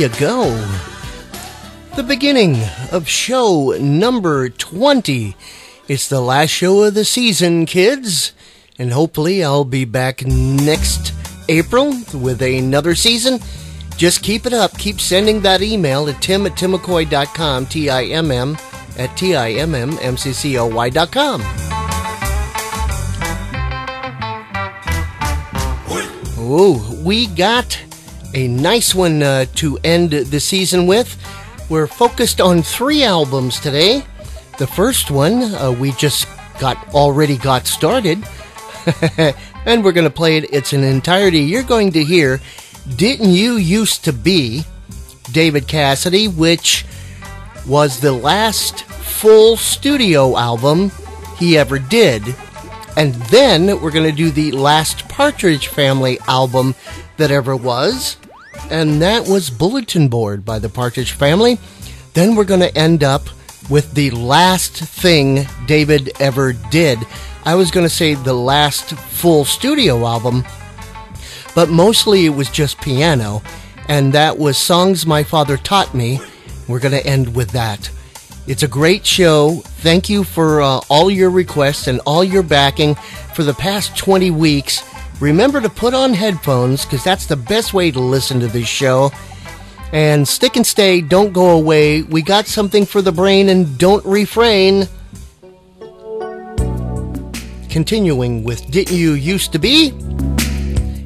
you go. The beginning of show number 20. It's the last show of the season, kids. And hopefully, I'll be back next April with another season. Just keep it up. Keep sending that email to tim at timmmccoy.com, T I M M, at T I M M M C C O Y.com. Ooh, we got a nice one uh, to end the season with. We're focused on three albums today. The first one uh, we just got already got started, and we're going to play it. It's an entirety. You're going to hear "Didn't You Used to Be" David Cassidy, which was the last full studio album he ever did. And then we're going to do the last Partridge Family album that ever was, and that was Bulletin Board by the Partridge Family. Then we're going to end up with the last thing David ever did. I was going to say the last full studio album, but mostly it was just piano, and that was Songs My Father Taught Me. We're going to end with that. It's a great show. Thank you for uh, all your requests and all your backing for the past 20 weeks. Remember to put on headphones because that's the best way to listen to this show. And stick and stay, don't go away. We got something for the brain and don't refrain. Continuing with Didn't You Used to Be?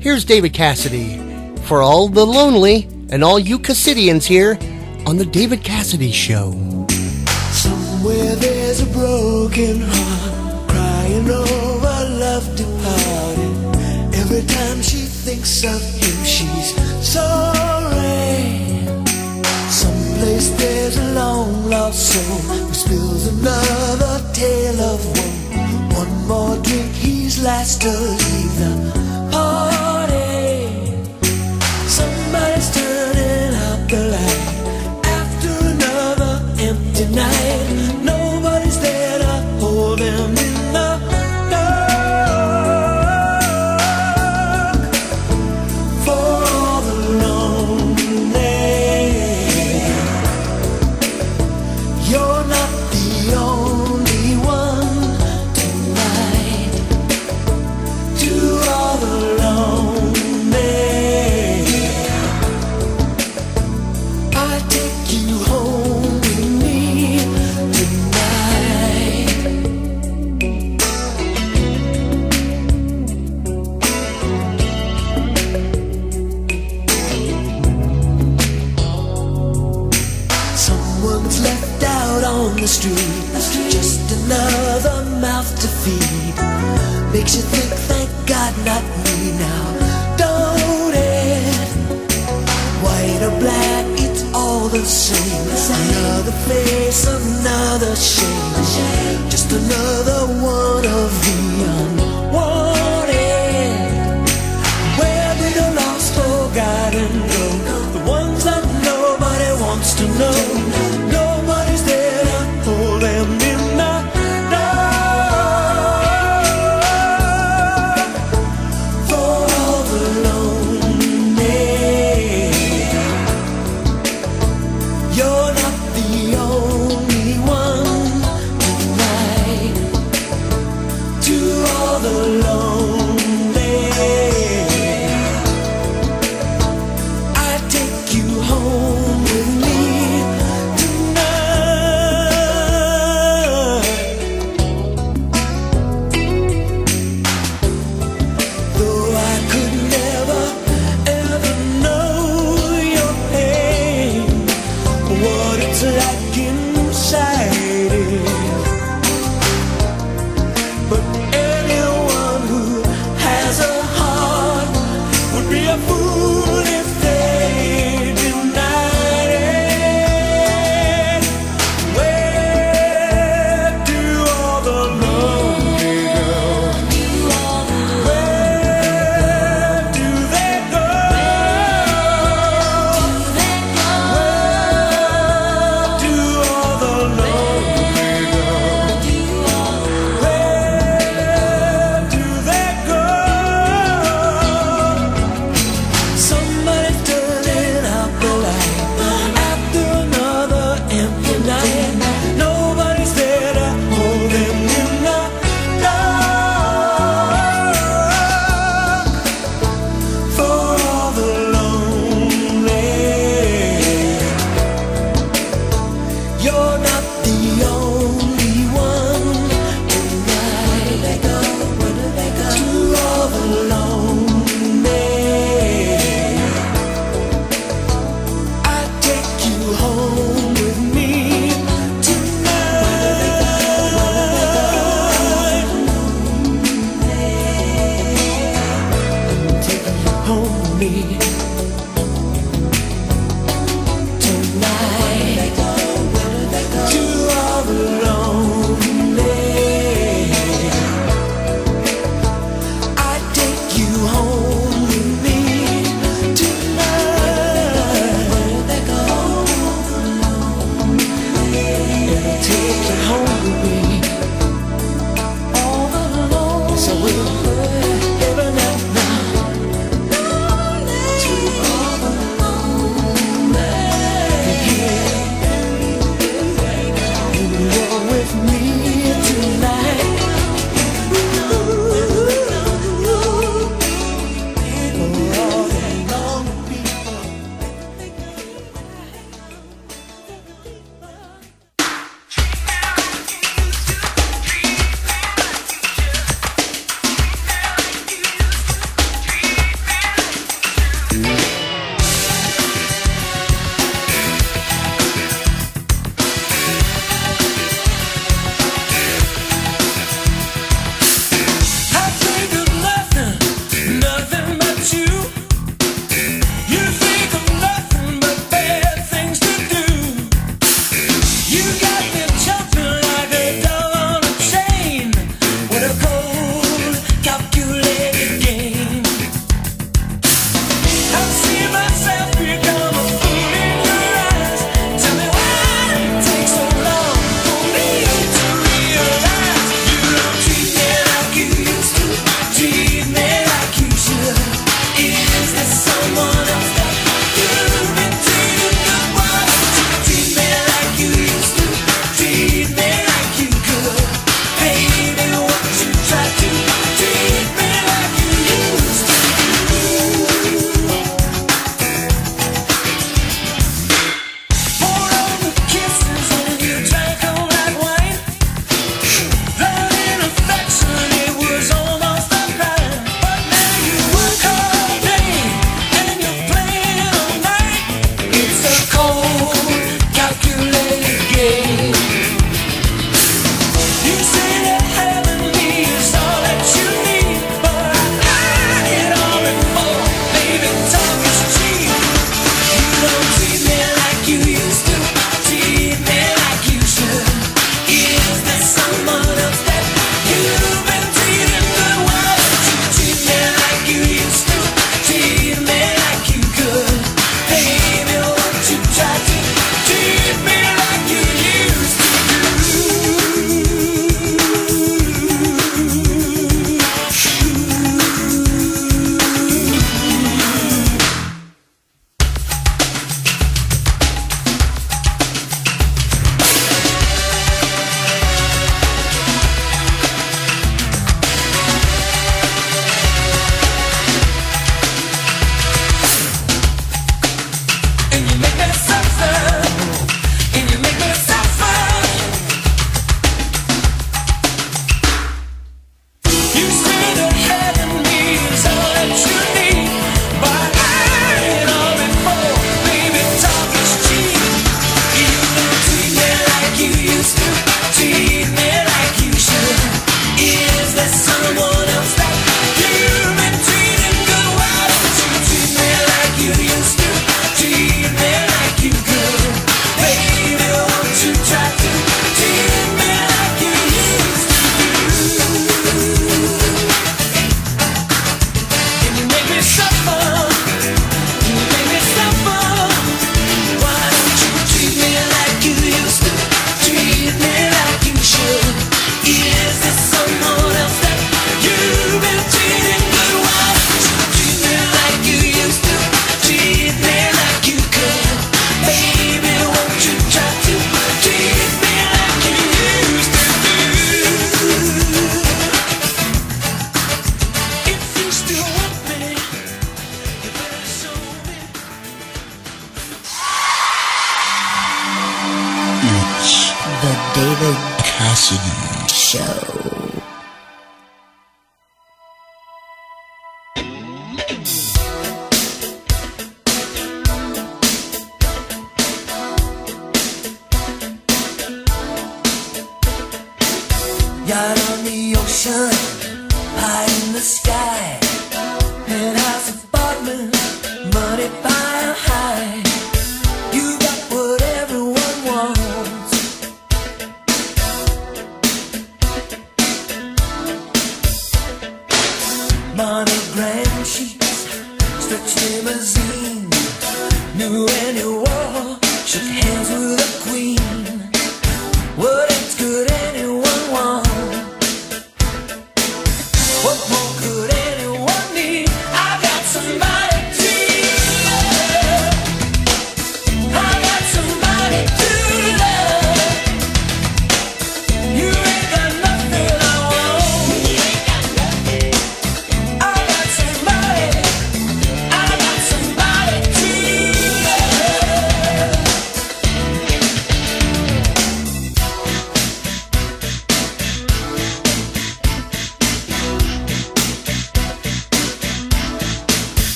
Here's David Cassidy for all the lonely and all you Cassidians here on The David Cassidy Show. Somewhere there's a broken thinks of him, she's sorry. Someplace there's a long lost soul who spills another tale of woe. One more drink, he's last to leave the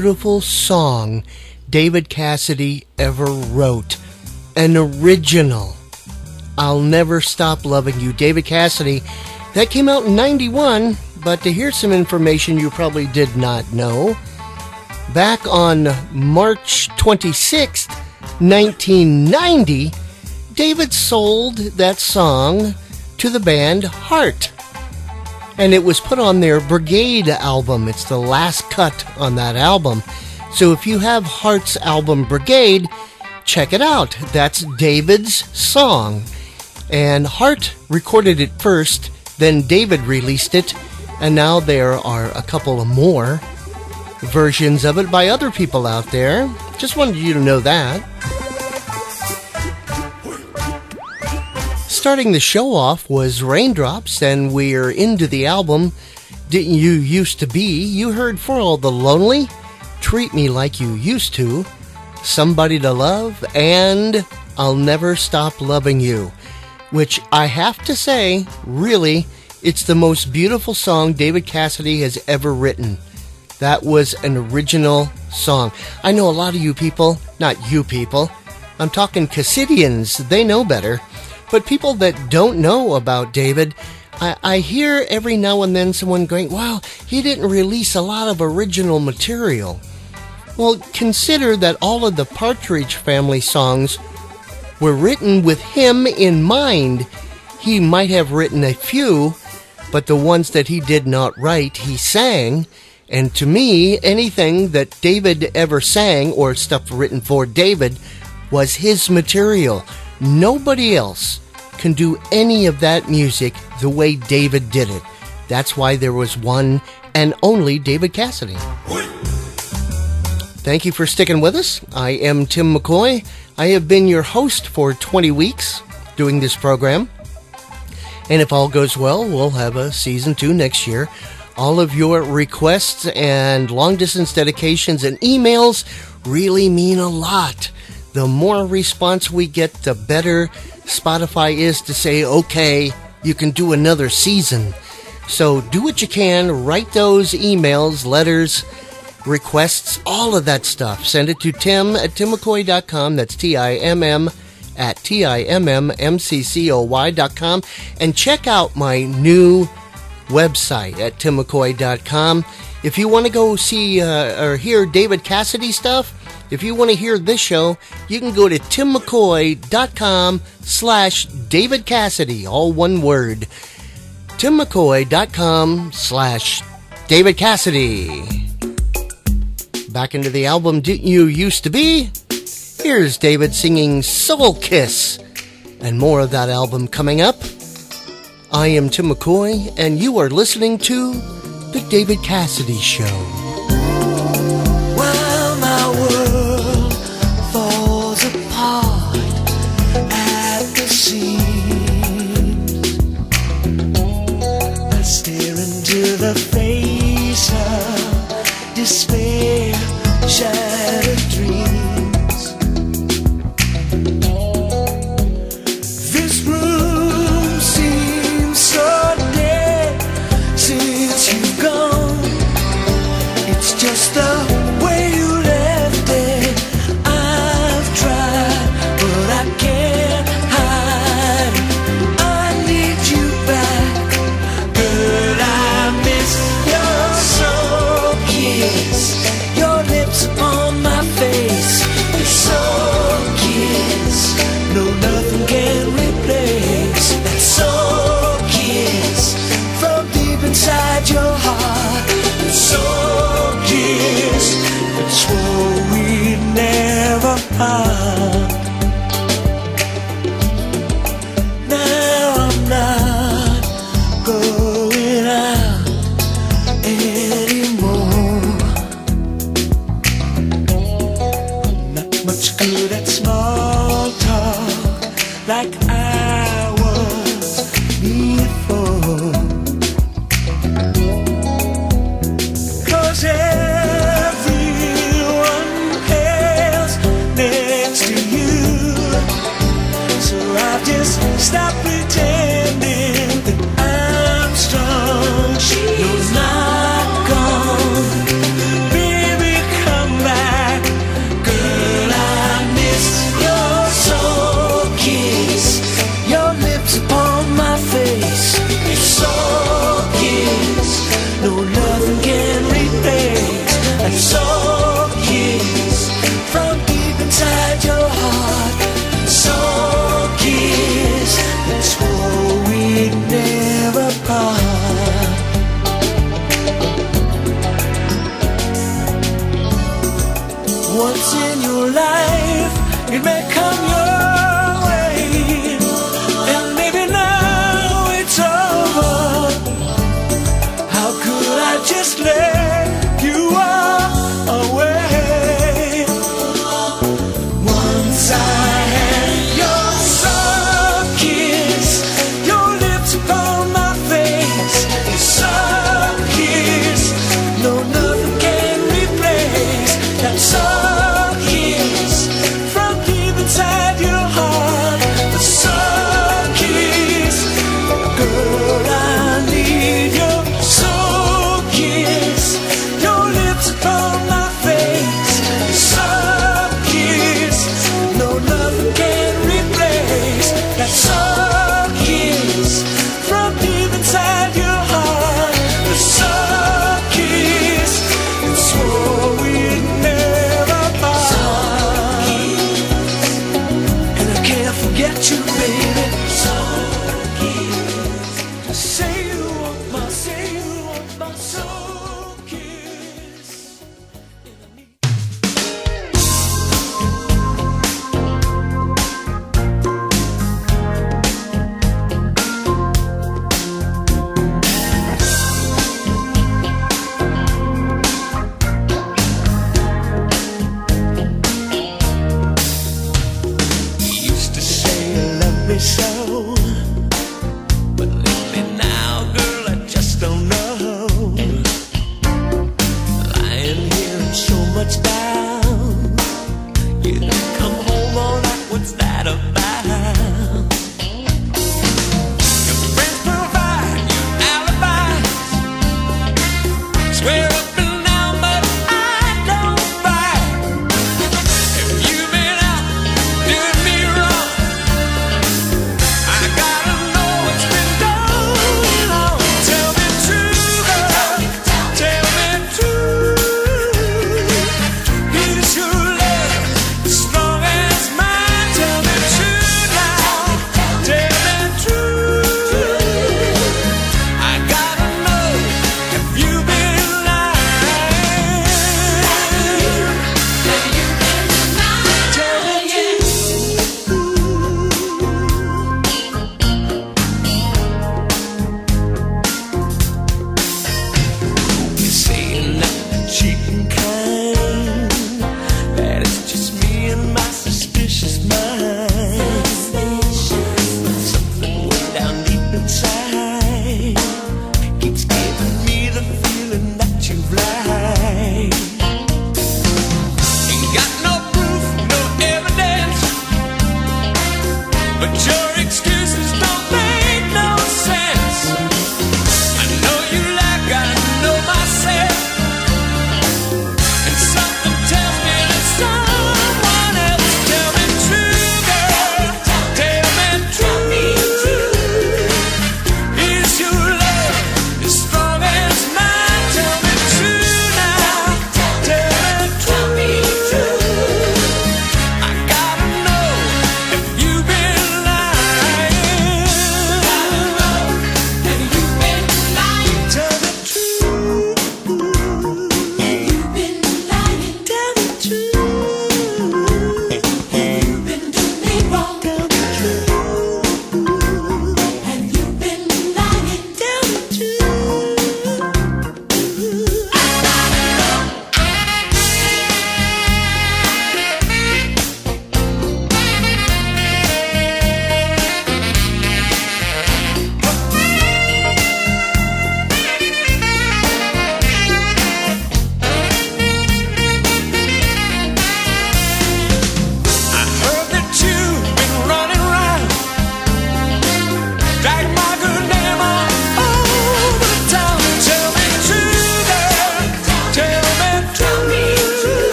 beautiful song David Cassidy ever wrote. An original. I'll Never Stop Loving You. David Cassidy. That came out in 91, but to hear some information you probably did not know. Back on March 26th, 1990, David sold that song to the band Heart and it was put on their Brigade album. It's the last cut on that album. So if you have Heart's album Brigade, check it out. That's David's song. And Heart recorded it first, then David released it, and now there are a couple of more versions of it by other people out there. Just wanted you to know that. Starting the show off was Raindrops, and we're into the album Didn't You Used to Be? You heard For All the Lonely, Treat Me Like You Used to, Somebody to Love, and I'll Never Stop Loving You. Which I have to say, really, it's the most beautiful song David Cassidy has ever written. That was an original song. I know a lot of you people, not you people, I'm talking Cassidians, they know better. But people that don't know about David, I, I hear every now and then someone going, wow, he didn't release a lot of original material. Well, consider that all of the Partridge Family songs were written with him in mind. He might have written a few, but the ones that he did not write, he sang. And to me, anything that David ever sang or stuff written for David was his material. Nobody else can do any of that music the way David did it. That's why there was one and only David Cassidy. Thank you for sticking with us. I am Timm McCoy. I have been your host for 20 weeks doing this program. And if all goes well, we'll have a season two next year. All of your requests and long distance dedications and emails really mean a lot. The more response we get, the better Spotify is to say, okay, you can do another season. So do what you can, write those emails, letters, requests, all of that stuff. Send it to tim at timmmccoy.com. That's T I M M at T I M M M C C O Y.com. And check out my new website at timmmccoy.com. If you want to go see uh, or hear David Cassidy stuff, if you want to hear this show, you can go to timmmccoy.com slash David Cassidy, all one word. timmmccoy.com slash David Cassidy. Back into the album Didn't You Used to Be? Here's David singing Soul Kiss. And more of that album coming up. I am Timm McCoy, and you are listening to The David Cassidy Show. Seams, I stare into the face of despair,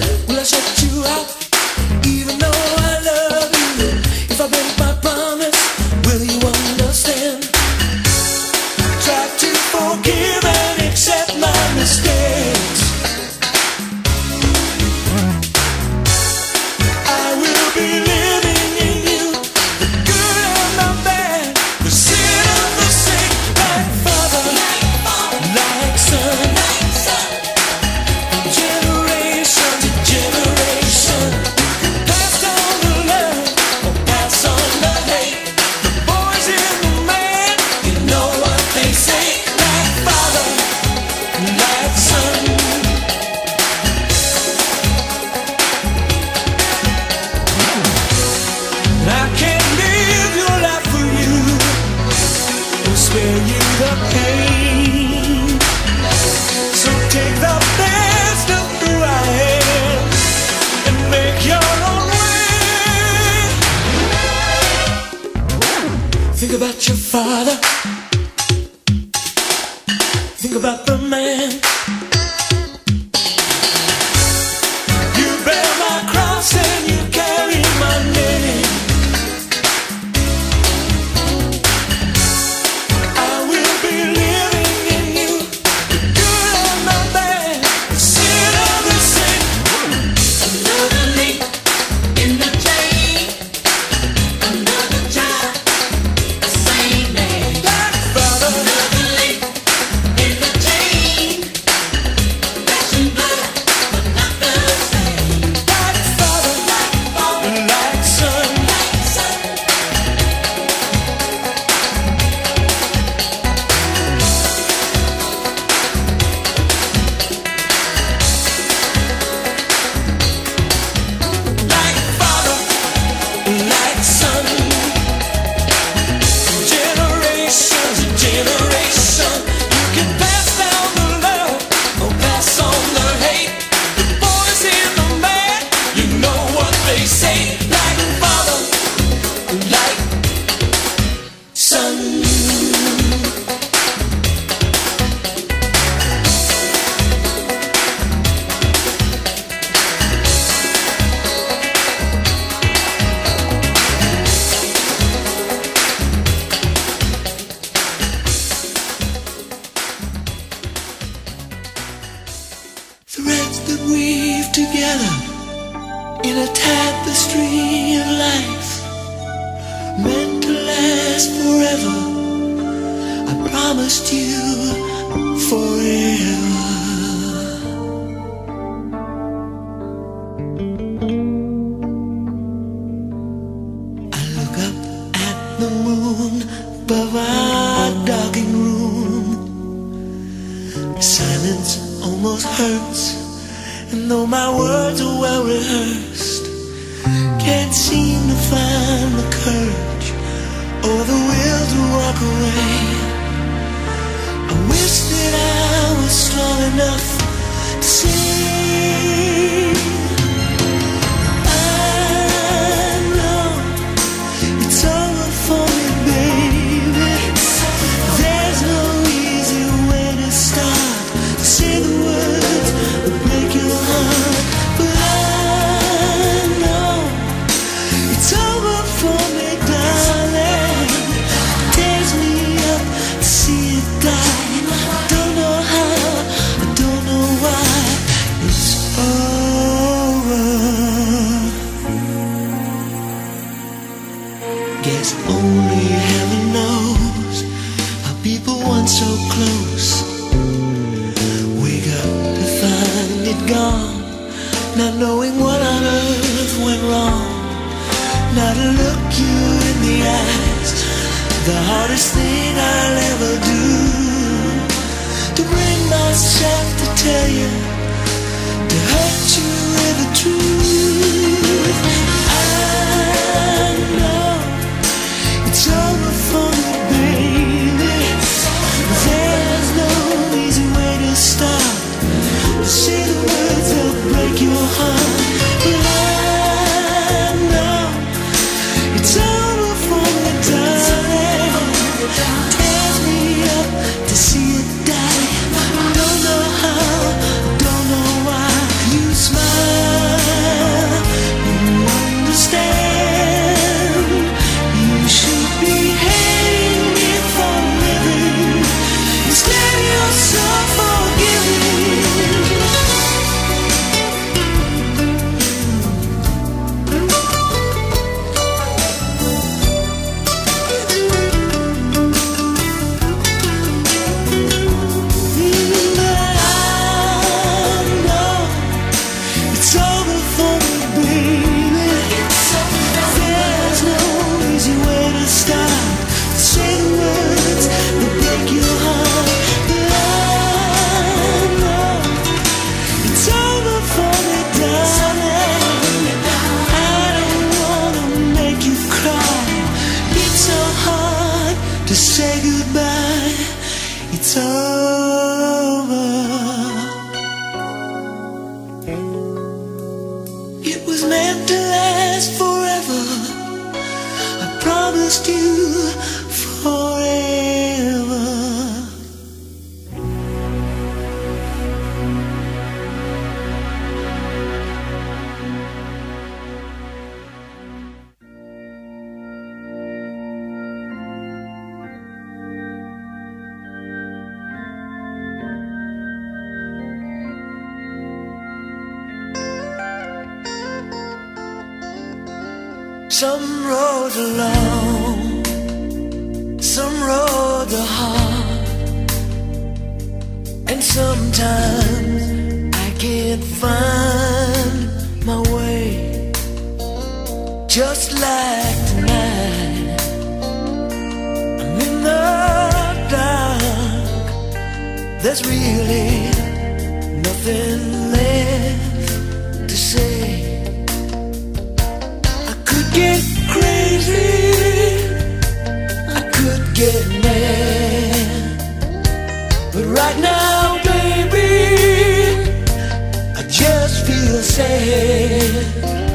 love. Feel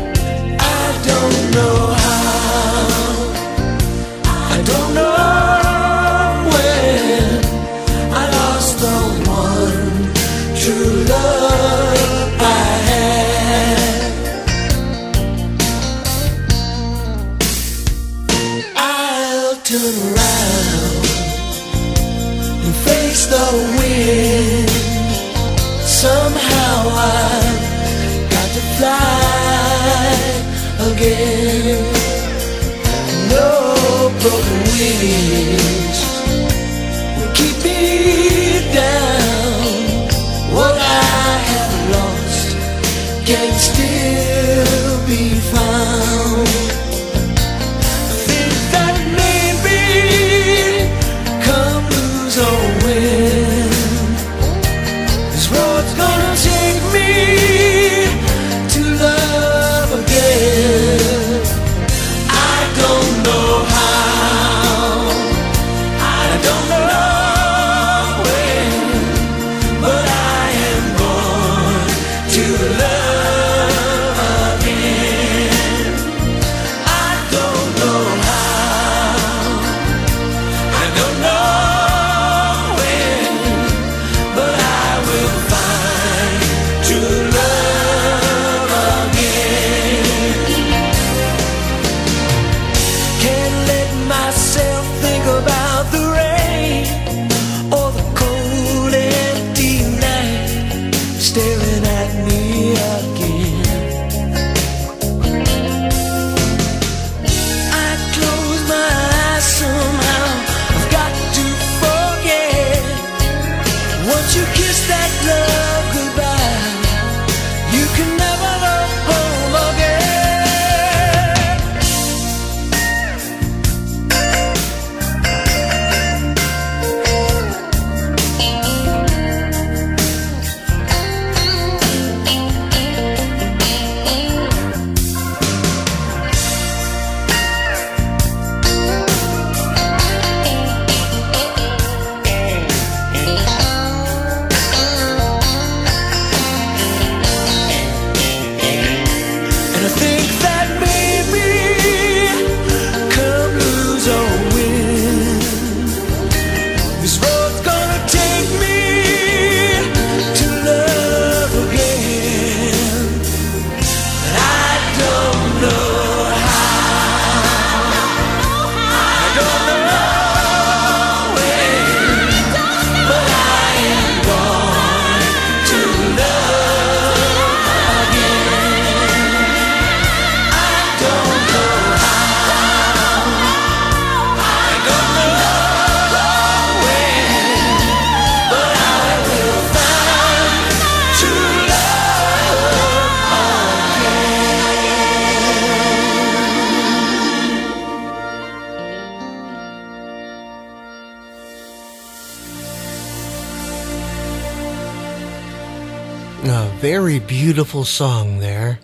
beautiful song there.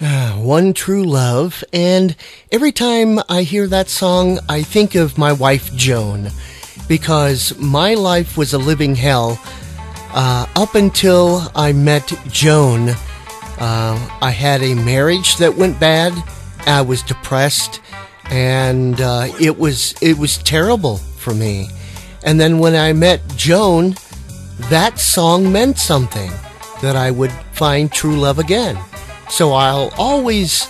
Ah, One True Love. And every time I hear that song, I think of my wife Joan. Because my life was a living hell uh, up until I met Joan. Uh, I had a marriage that went bad. I was depressed, and uh, it was it was terrible for me. And then when I met Joan, that song meant something that I would find true love again. So I'll always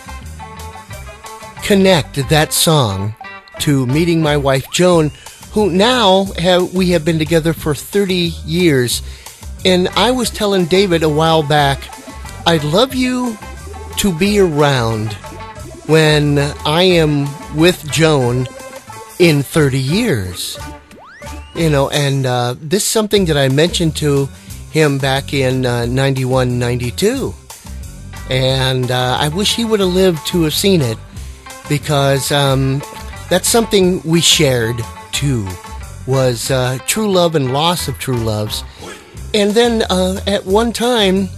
connect that song to meeting my wife Joan, who now have we have been together for 30 years. And I was telling David a while back, I'd love you to be around when I am with Joan in 30 years you know, and uh, this is something that I mentioned to him back in uh, 91, 92. And uh, I wish he would have lived to have seen it because um, that's something we shared too was uh, true love and loss of true loves. And then uh, at one time,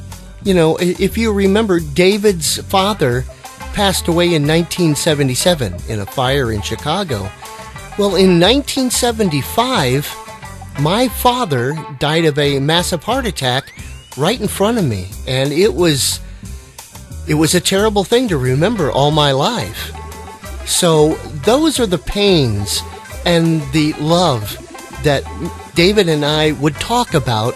you know, if you remember, David's father passed away in 1977 in a fire in Chicago. Well, in 1975, my father died of a massive heart attack right in front of me, and it was it was a terrible thing to remember all my life. So those are the pains and the love that David and I would talk about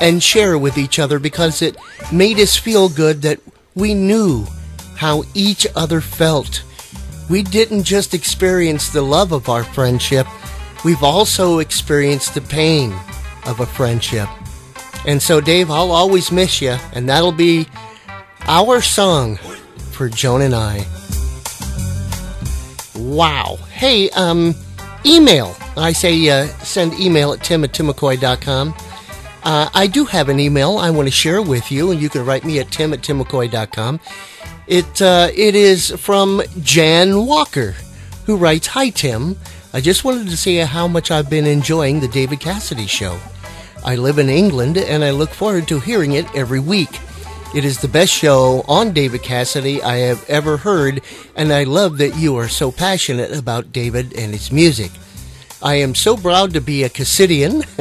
and share with each other because it made us feel good that we knew how each other felt. We didn't just experience the love of our friendship, we've also experienced the pain of a friendship. And so, Dave, I'll always miss you, and that'll be our song for Joan and I. Wow. Hey, um, email. I say uh, send email at timm at timmmccoy.com. Uh, I do have an email I want to share with you, and you can write me at timm at timmmccoy.com. It, uh, it is from Jan Walker, who writes, Hi, Tim. I just wanted to say how much I've been enjoying the David Cassidy show. I live in England, and I look forward to hearing it every week. It is the best show on David Cassidy I have ever heard, and I love that you are so passionate about David and his music. I am so proud to be a Cassidian.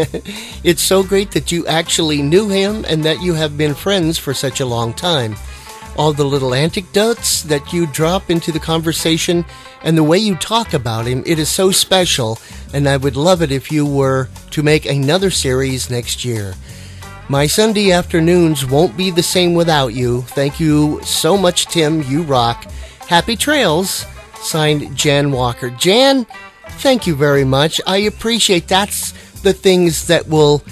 it's so great that you actually knew him and that you have been friends for such a long time. All the little anecdotes that you drop into the conversation and the way you talk about him, it is so special, and I would love it if you were to make another series next year. My Sunday afternoons won't be the same without you. Thank you so much, Tim. You rock. Happy trails. Signed, Jan Walker. Jan, thank you very much. I appreciate that's the things that will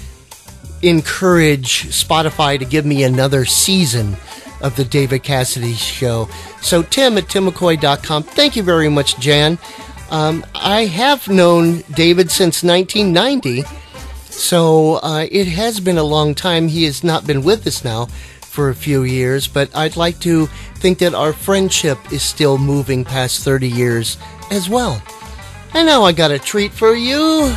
encourage Spotify to give me another season of the David Cassidy show. So, Timm at timmmccoy.com. Thank you very much, Jan. Um, I have known David since 1990. So uh, it has been a long time. He has not been with us now for a few years, but I'd like to think that our friendship is still moving past 30 years as well. And now I got a treat for you.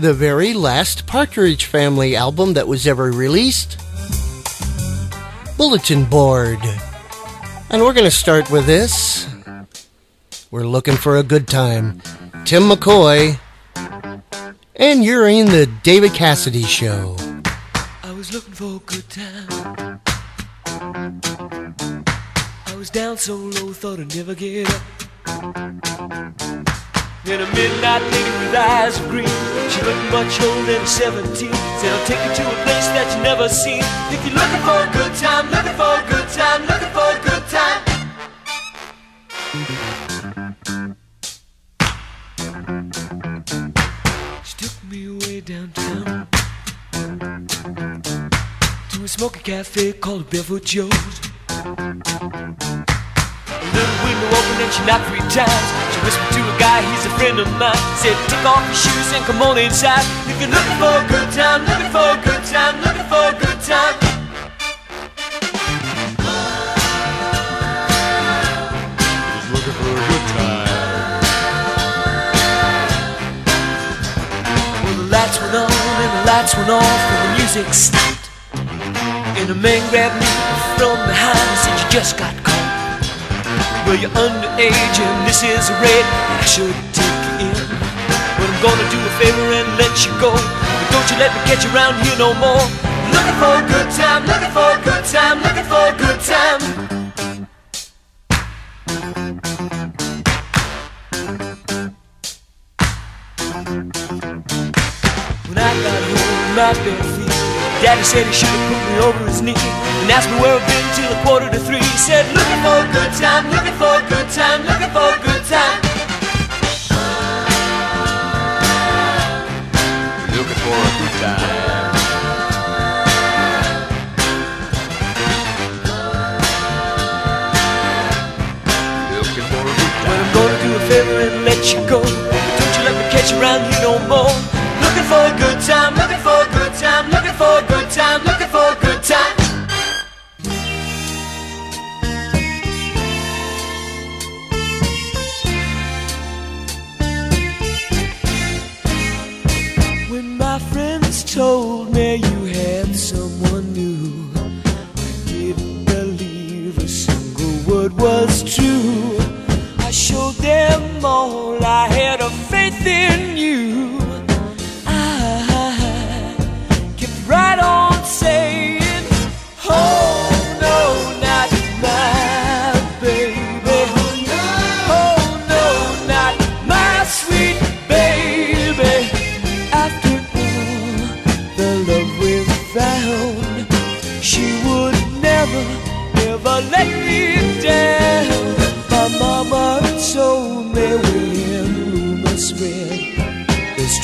The very last Partridge Family album that was ever released Bulletin Board. And we're going to start with this. We're looking for a good time. Timm McCoy, and you're in the David Cassidy Show. I was looking for a good time. I was down so low, thought I'd never get up. In a midnight lady with eyes of green, she looked much older than 17. Said, I'll take you to a place that you never seen. If you're looking for a good time, looking for a good time, looking for a good time. She took me way downtown to a smoky cafe called Barefoot Joe's. A little window open and she knocked three times. She whispered to a guy, he's a friend of mine. Said, take off your shoes and come on inside. If you're looking for a good time, looking for a good time, looking for a good time. Looking for a good time. Well, the lights went on and the lights went off and the music stopped. And a man grabbed me from behind and said, You just got caught. You're underage and this is raid, and I should take you in. But I'm gonna do a favor and let you go. But don't you let me catch you around here no more. Looking for a good time, looking for a good time, looking for a good time. When I got home, bare feet, Daddy said he should have put me over his knee and asked me where I've been till a quarter to three. He said, looking for a good time, looking for a good time, looking for a good time. Looking for a good time. Looking for a good Well, time. I'm gonna do a favor and let you go. Don't you let me catch you around here no more. Looking for a good time, looking for a good time, looking for a time, looking for a good time. When my friends told me you had someone new, I didn't believe a single word was true. I showed them all I had a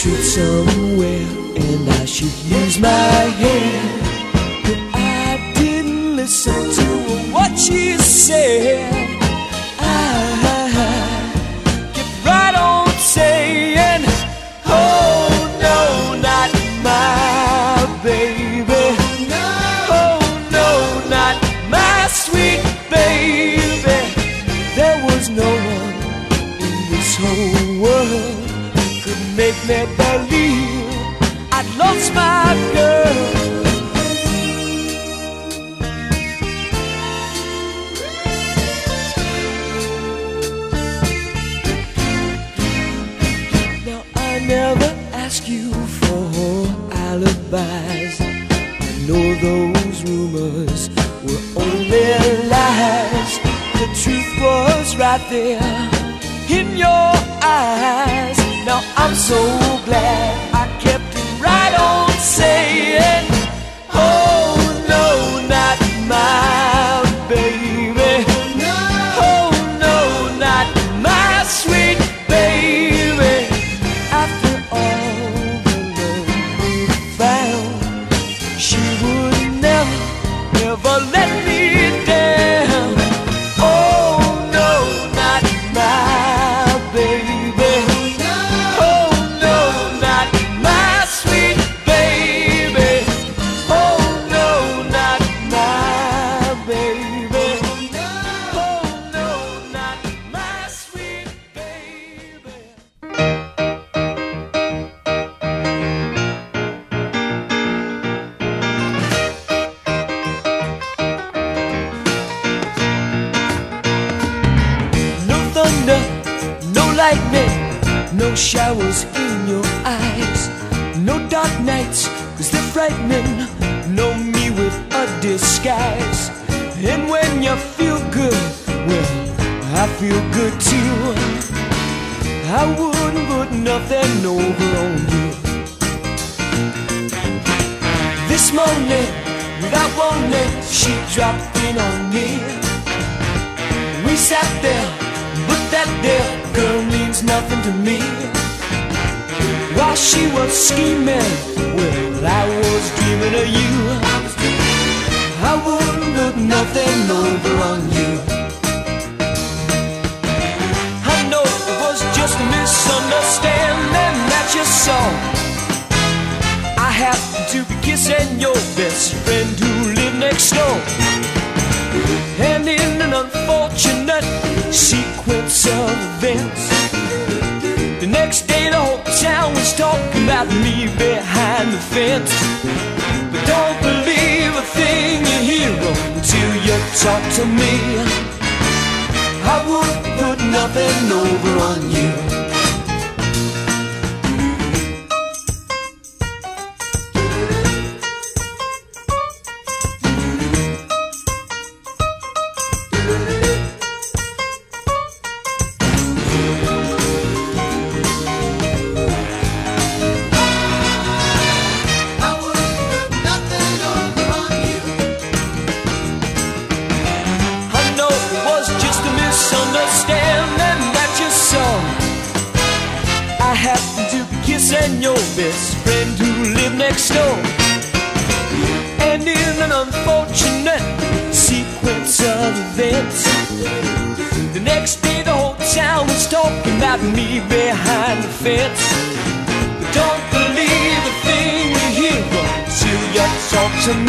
truth somewhere, and I should use my head. But I didn't listen to what she said. Ah, I kept right on saying, Oh no, not my baby. Oh no, not my sweet baby. There was no one in this whole world make me believe I'd lost my girl. Now I never ask you for alibis. I know those rumors were only lies. The truth was right there in your eyes. Now I'm so glad I kept it right on saying, Oh no, not my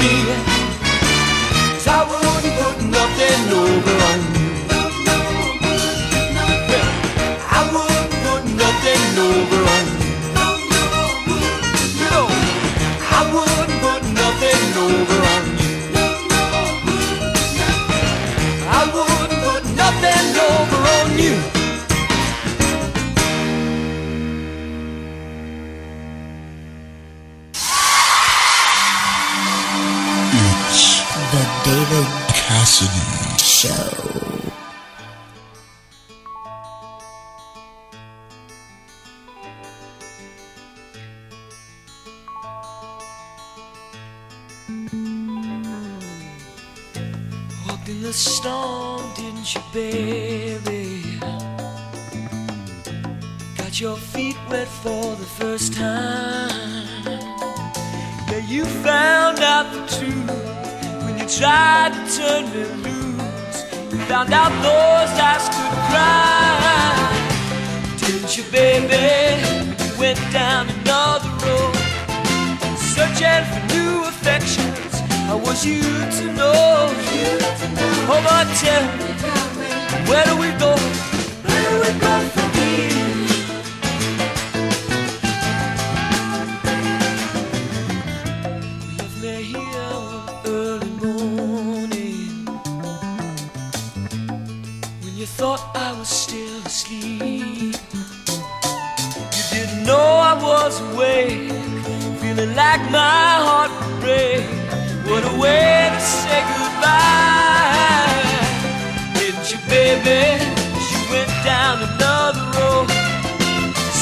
Cause I put nothing over on you. I put nothing over on you. I put nothing over on you. I wouldn't put nothing over on you. Cassidy Show. Walked in the storm, didn't you, baby? Got your feet wet for the first time. Yeah, you found out the truth tried to turn me loose. You found out those eyes could cry. Didn't you, baby? You went down another road, searching for new affections. I want you to know. Oh, but tell me, where do we go? Where do we go from here? Thought I was still asleep. You didn't know I was awake, feeling like my heart would break. What a way to say goodbye. Didn't you, baby? You went down another road,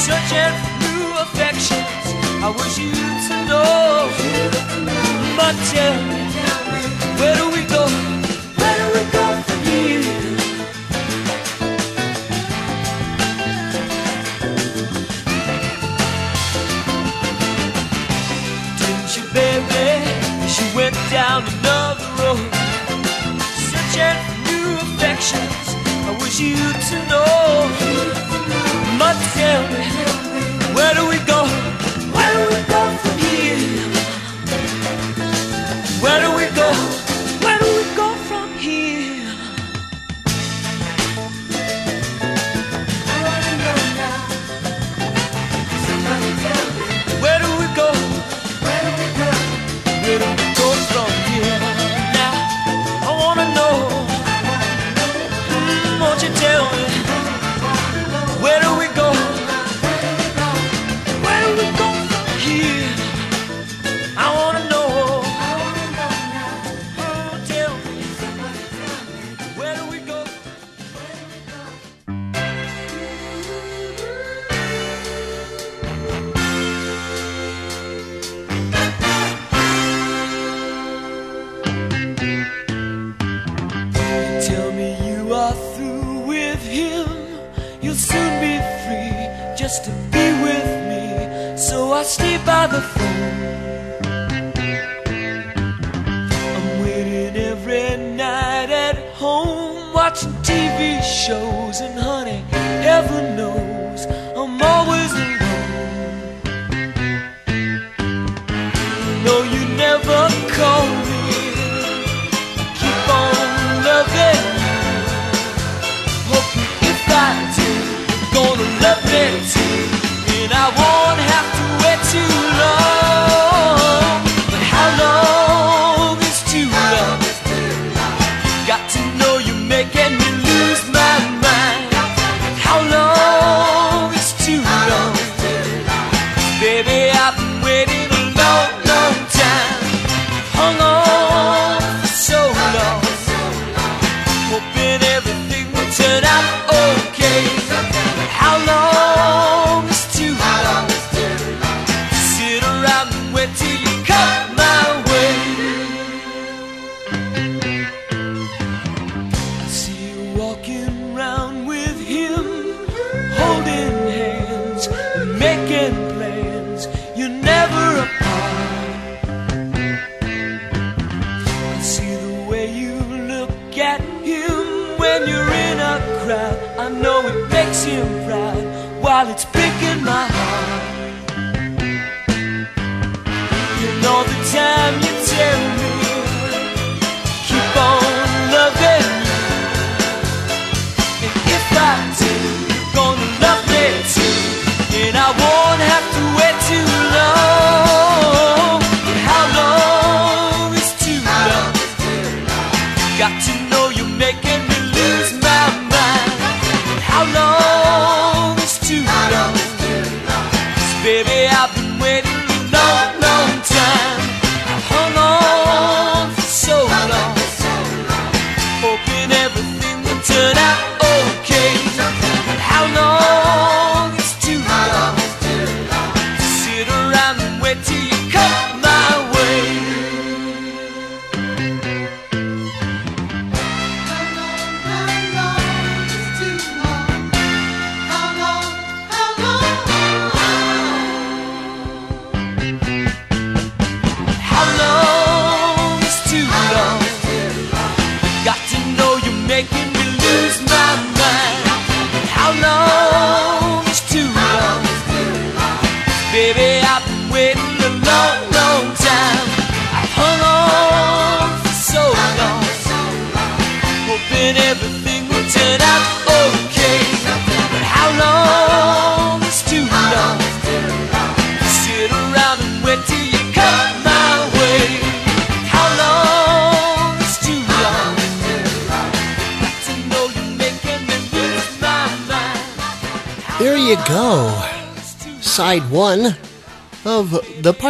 searching for new affections. I wish you to know. But tell me, where do we go? Down another road, searching for new affections. I wish you to know. But tell me, where do we go?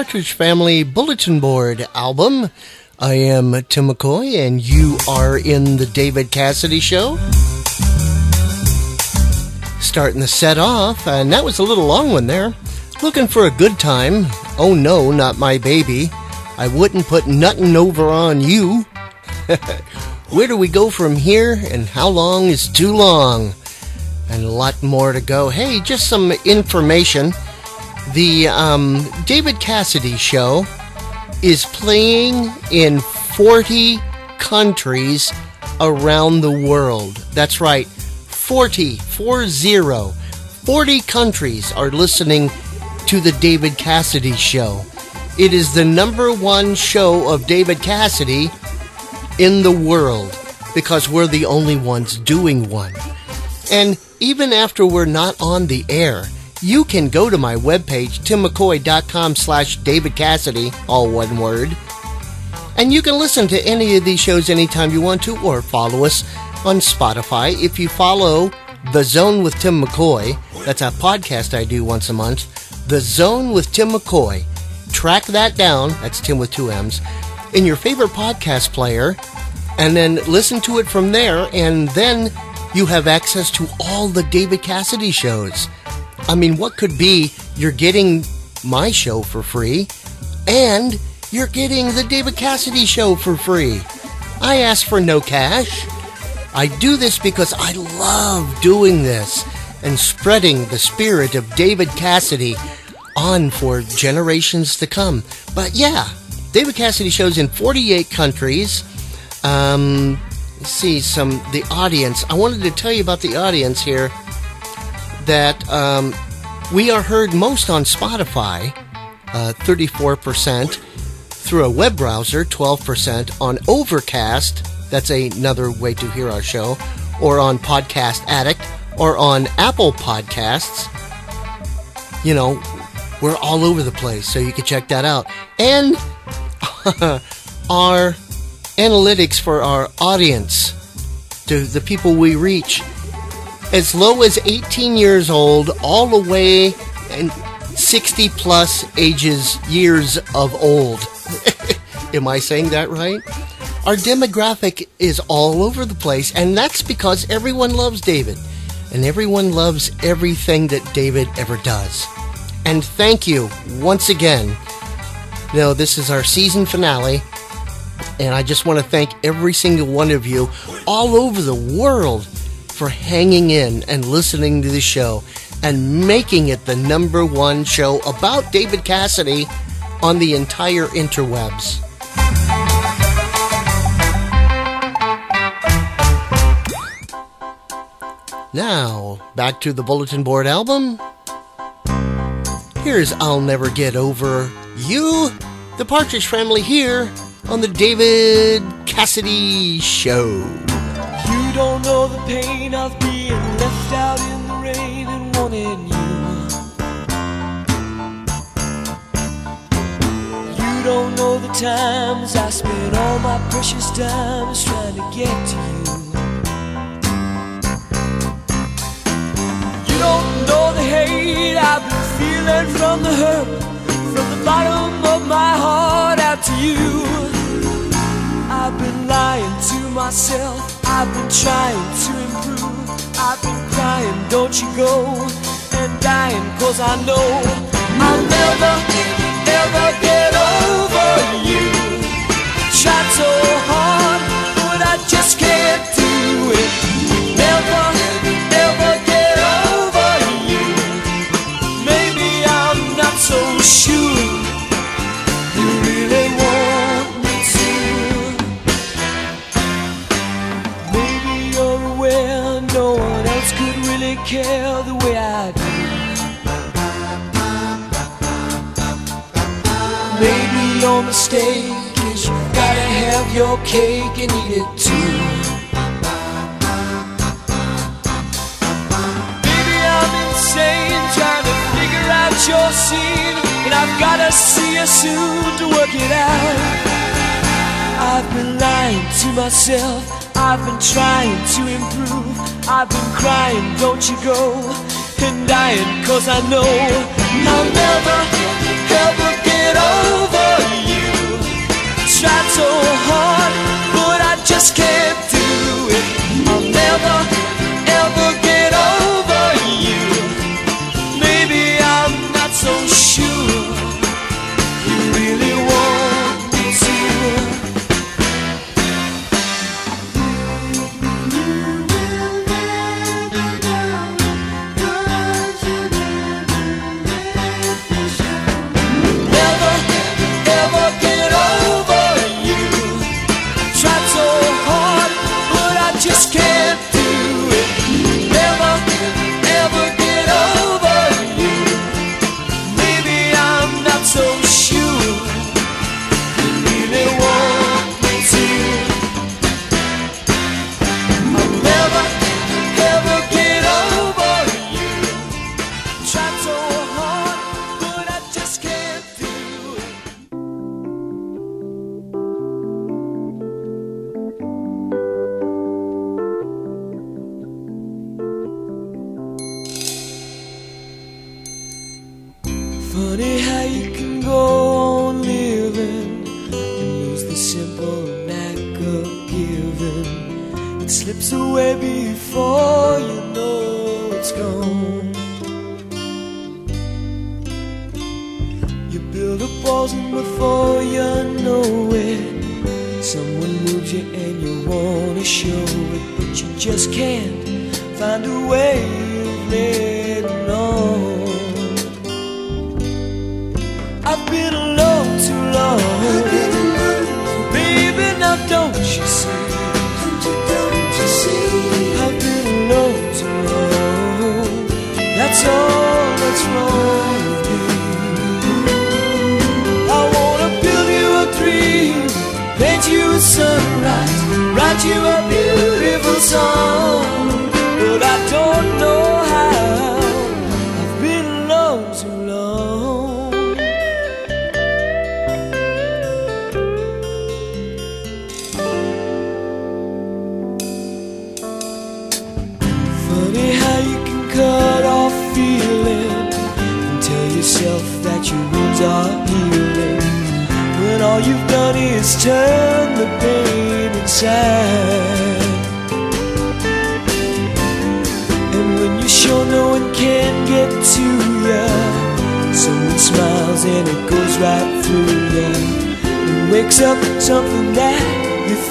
Partridge Family Bulletin Board album. I am Timm McCoy, and you are in the David Cassidy Show. Starting the set off, and that was a little long one there. Looking for a good time. Oh no, not my baby. I wouldn't put nothing over on you. Where do we go from here, and how long is too long? and a lot more to go. Hey, just some information. The um, David Cassidy Show is playing in 40 countries around the world. That's right, 40, 40. 40 countries are listening to the David Cassidy Show. It is the number one show of David Cassidy in the world because we're the only ones doing one. And even after we're not on the air, you can go to my webpage, timmmccoy.com slash David Cassidy, all one word, and you can listen to any of these shows anytime you want to, or follow us on Spotify. If you follow The Zone with Timm McCoy, that's a podcast I do once a month, The Zone with Timm McCoy, track that down, that's Tim with two M's, in your favorite podcast player, and then listen to it from there, and then you have access to all the David Cassidy shows. I mean, what could be you're getting my show for free, and you're getting the David Cassidy show for free. I ask for no cash. I do this because I love doing this and spreading the spirit of David Cassidy on for generations to come. But yeah, David Cassidy shows in 48 countries. Um, see some the audience. I wanted to tell you about the audience here. That um, we are heard most on Spotify, uh, 34%, through a web browser, 12%, on Overcast, that's another way to hear our show, or on Podcast Addict, or on Apple Podcasts. You know, we're all over the place, so you can check that out. And our analytics for our audience, to the people we reach, as low as 18 years old, all the way and 60 plus ages, years of old. Am I saying that right? Our demographic is all over the place, and that's because everyone loves David, and everyone loves everything that David ever does. And thank you once again. You this is our season finale, and I just want to thank every single one of you all over the world for hanging in and listening to the show and making it the number one show about David Cassidy on the entire interwebs. Now, back to the bulletin board album. Here's I'll Never Get Over You, the Partridge Family here on the David Cassidy Show. You don't know the pain of being left out in the rain and wanting you. You don't know the times I spent all my precious dimes trying to get to you. You don't know the hate I've been feeling from the hurt, from the bottom of my heart out to you. I've been lying to myself. I've been trying to improve. I've been crying, don't you go, and dying, cause I know I'll never, ever get over you. Tried so hard, but I just can't eat it too. Maybe I'm insane trying to figure out your scene, and I've gotta see you soon to work it out. I've been lying to myself. I've been trying to improve. I've been crying, don't you go, and dying, cause I know I'll never, ever get over you. Tried so hard, just can't do it. I'll never,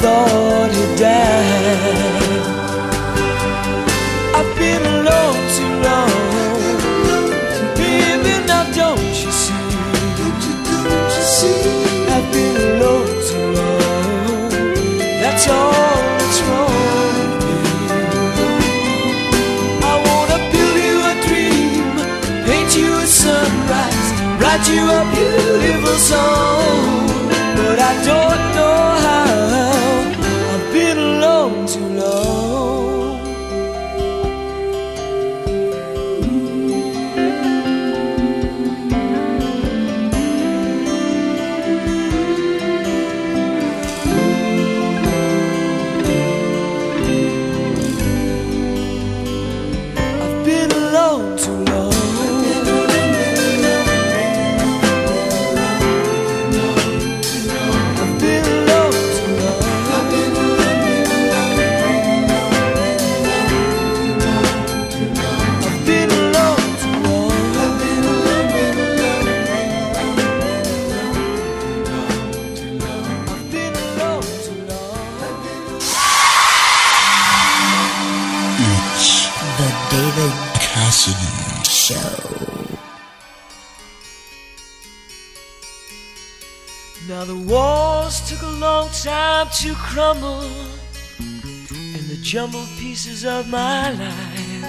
thought he died. I've been alone too long, baby. Now don't you see? Don't you see? I've been alone too long. That's all wrong. I wanna build you a dream, paint you a sunrise, write you a beautiful song. time to crumble and the jumbled pieces of my life.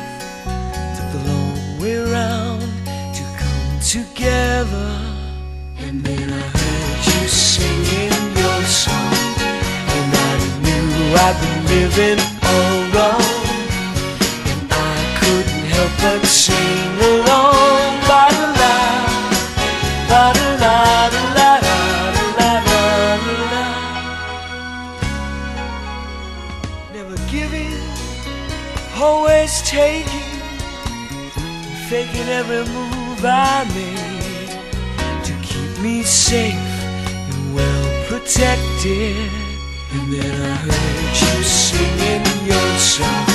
Took the long way around to come together, and then I heard you singing your song, and I knew I'd been living on. every move I made to keep me safe and well protected. And then I heard you singing your song.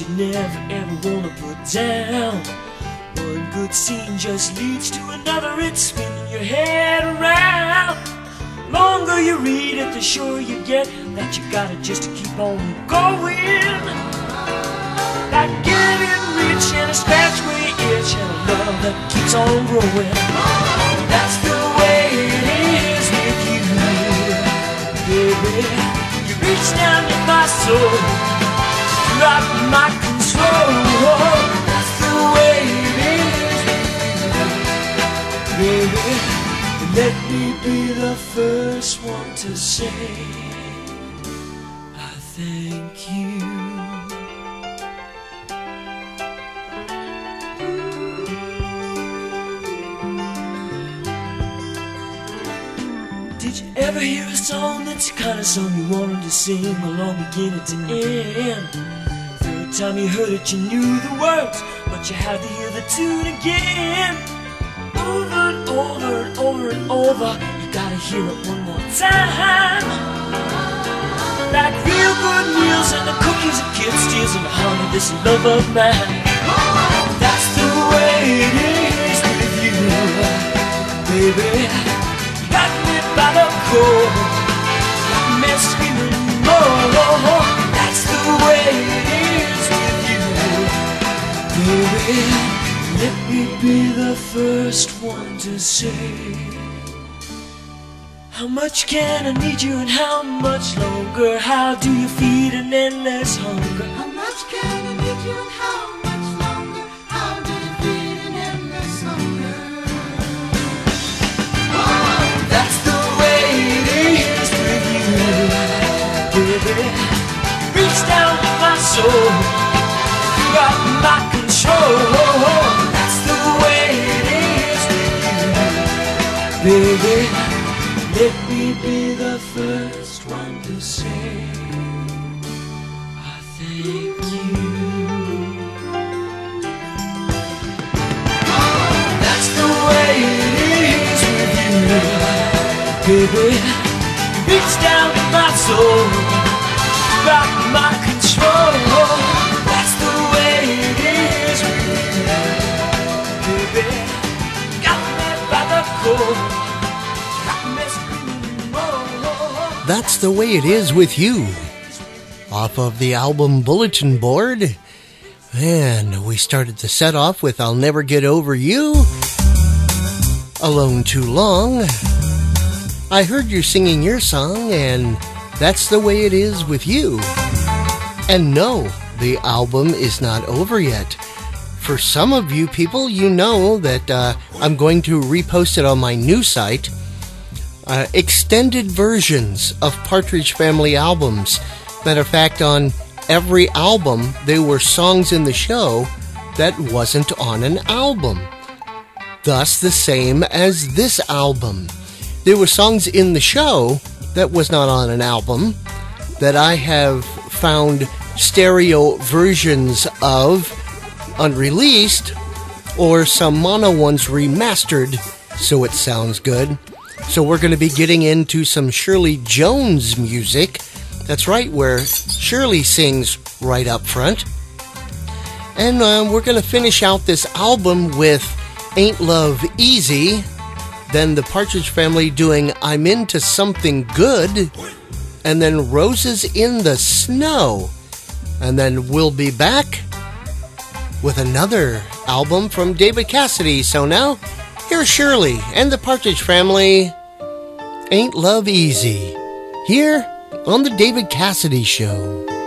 You never ever wanna put down. One good scene just leads to another, it's spinning your head around. Longer you read it, the sure you get that you gotta just keep on going. Like getting rich and a scratch you itch and a love that keeps on growing. That's the way it is with you, baby. You reach down in my soul, my control. That's the way it is. Let me be the first one to say, I thank you. Did you ever hear a song that's the kind of song you wanted to sing along beginning to end? Time you heard it, you knew the words, but you had to hear the tune again. Over and over and over and over, you gotta hear it one more time. Like real good meals and the cookies a kid steals in the of this love of mine. That's the way it is with you, baby. Got me by the core, got me screaming more. That's the way baby. Let me be the first one to say. How much can I need you and how much longer? How do you feed an endless hunger? How much can I need you and how much longer? How do you feed an endless hunger? That's the way it is with you, baby. Reach down my soul, you got my control. That's the way it is with you, baby. Let me be the first one to say, I thank you. That's the way it is with you, baby. Reach down my soul, got my control. That's the way it is with you. Off of the album Bulletin Board. And we started the set off with I'll Never Get Over You. Alone Too Long. I heard you singing your song, and that's the way it is with you. And no, the album is not over yet. For some of you people, you know that uh, I'm going to repost it on my new site uh, extended versions of Partridge Family albums. Matter of fact, on every album, there were songs in the show that wasn't on an album. Thus, the same as this album. There were songs in the show that was not on an album that I have found stereo versions of unreleased or some mono ones remastered so it sounds good. So we're going to be getting into some Shirley Jones music. That's right, where Shirley sings right up front. And uh, we're going to finish out this album with Ain't Love Easy. Then the Partridge Family doing I'm Into Something Good. And then Roses in the Snow. And then we'll be back with another album from David Cassidy. So now, here's Shirley and the Partridge Family. Ain't Love Easy. Here on the David Cassidy Show.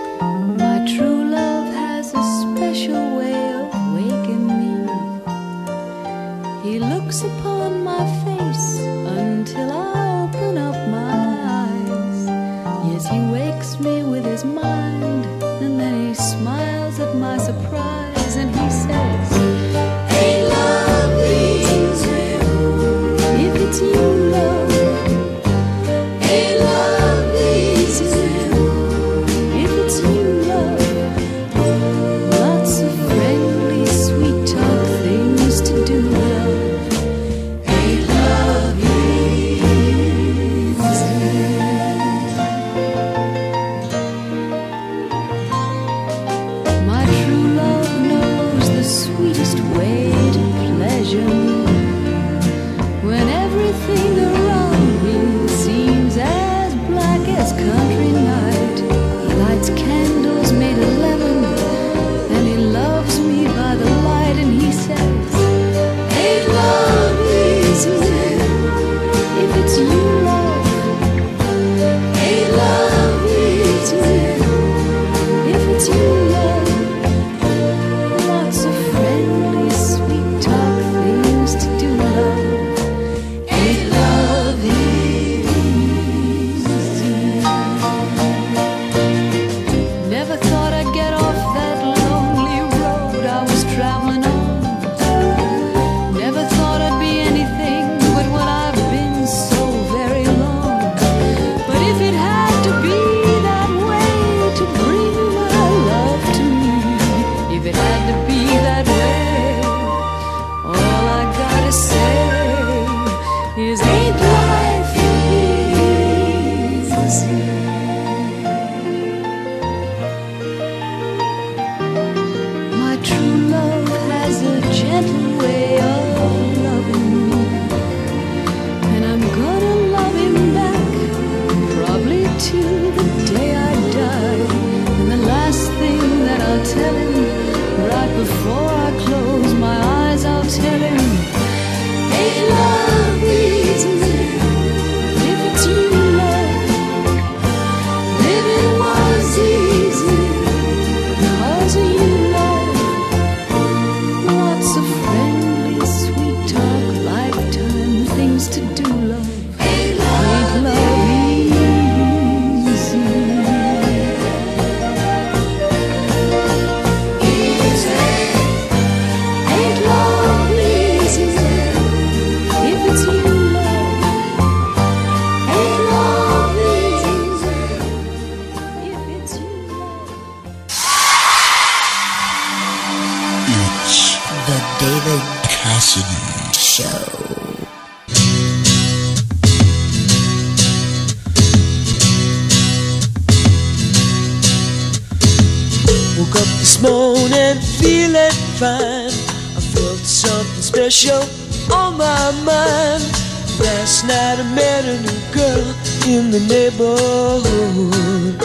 In the neighborhood.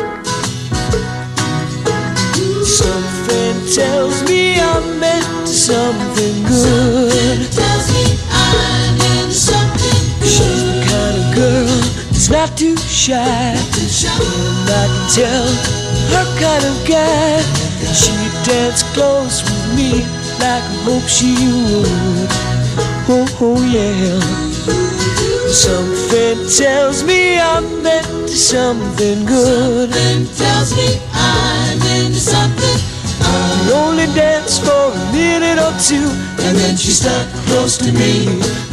Something tells me I'm meant to something good. Tells me I'm into something She's the kind of girl that's not too shy. And I can tell her kind of guy. She'd dance close with me like I hope she would. Oh, oh yeah. Something tells me I'm meant to something good. Something tells me I'm into something We only danced for a minute or two, and then she stuck close to me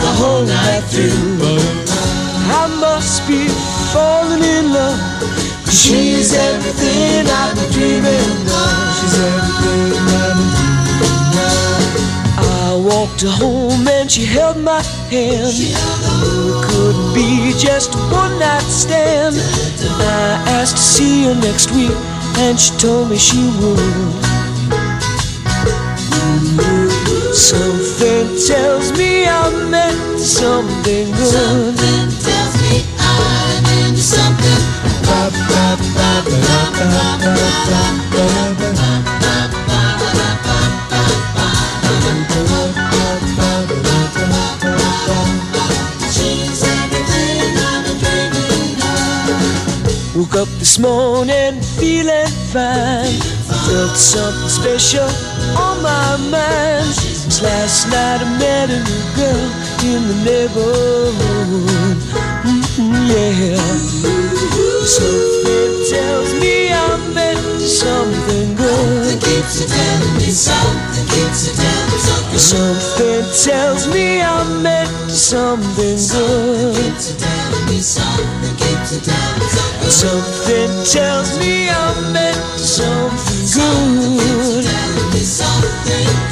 the whole night through. I must be falling in love, cause she's everything I've been dreaming of. She's everything I've been dreaming of. I walked her home and she held my hand. Couldn't be just one night stand. I asked to see her next week, and she told me she would. Something tells me I'm meant something good. Something tells me I'm into something Woke up this morning feeling fine. I felt something special on my mind. Since last night I met a new girl in the neighborhood. Mhm, yeah. Something tells me I'm meant to something good. Something Keeps telling me something Keeps telling me something Something tells me I'm meant to something good. Keeps it telling me something Keeps telling me something Something tells me I'm meant to something good.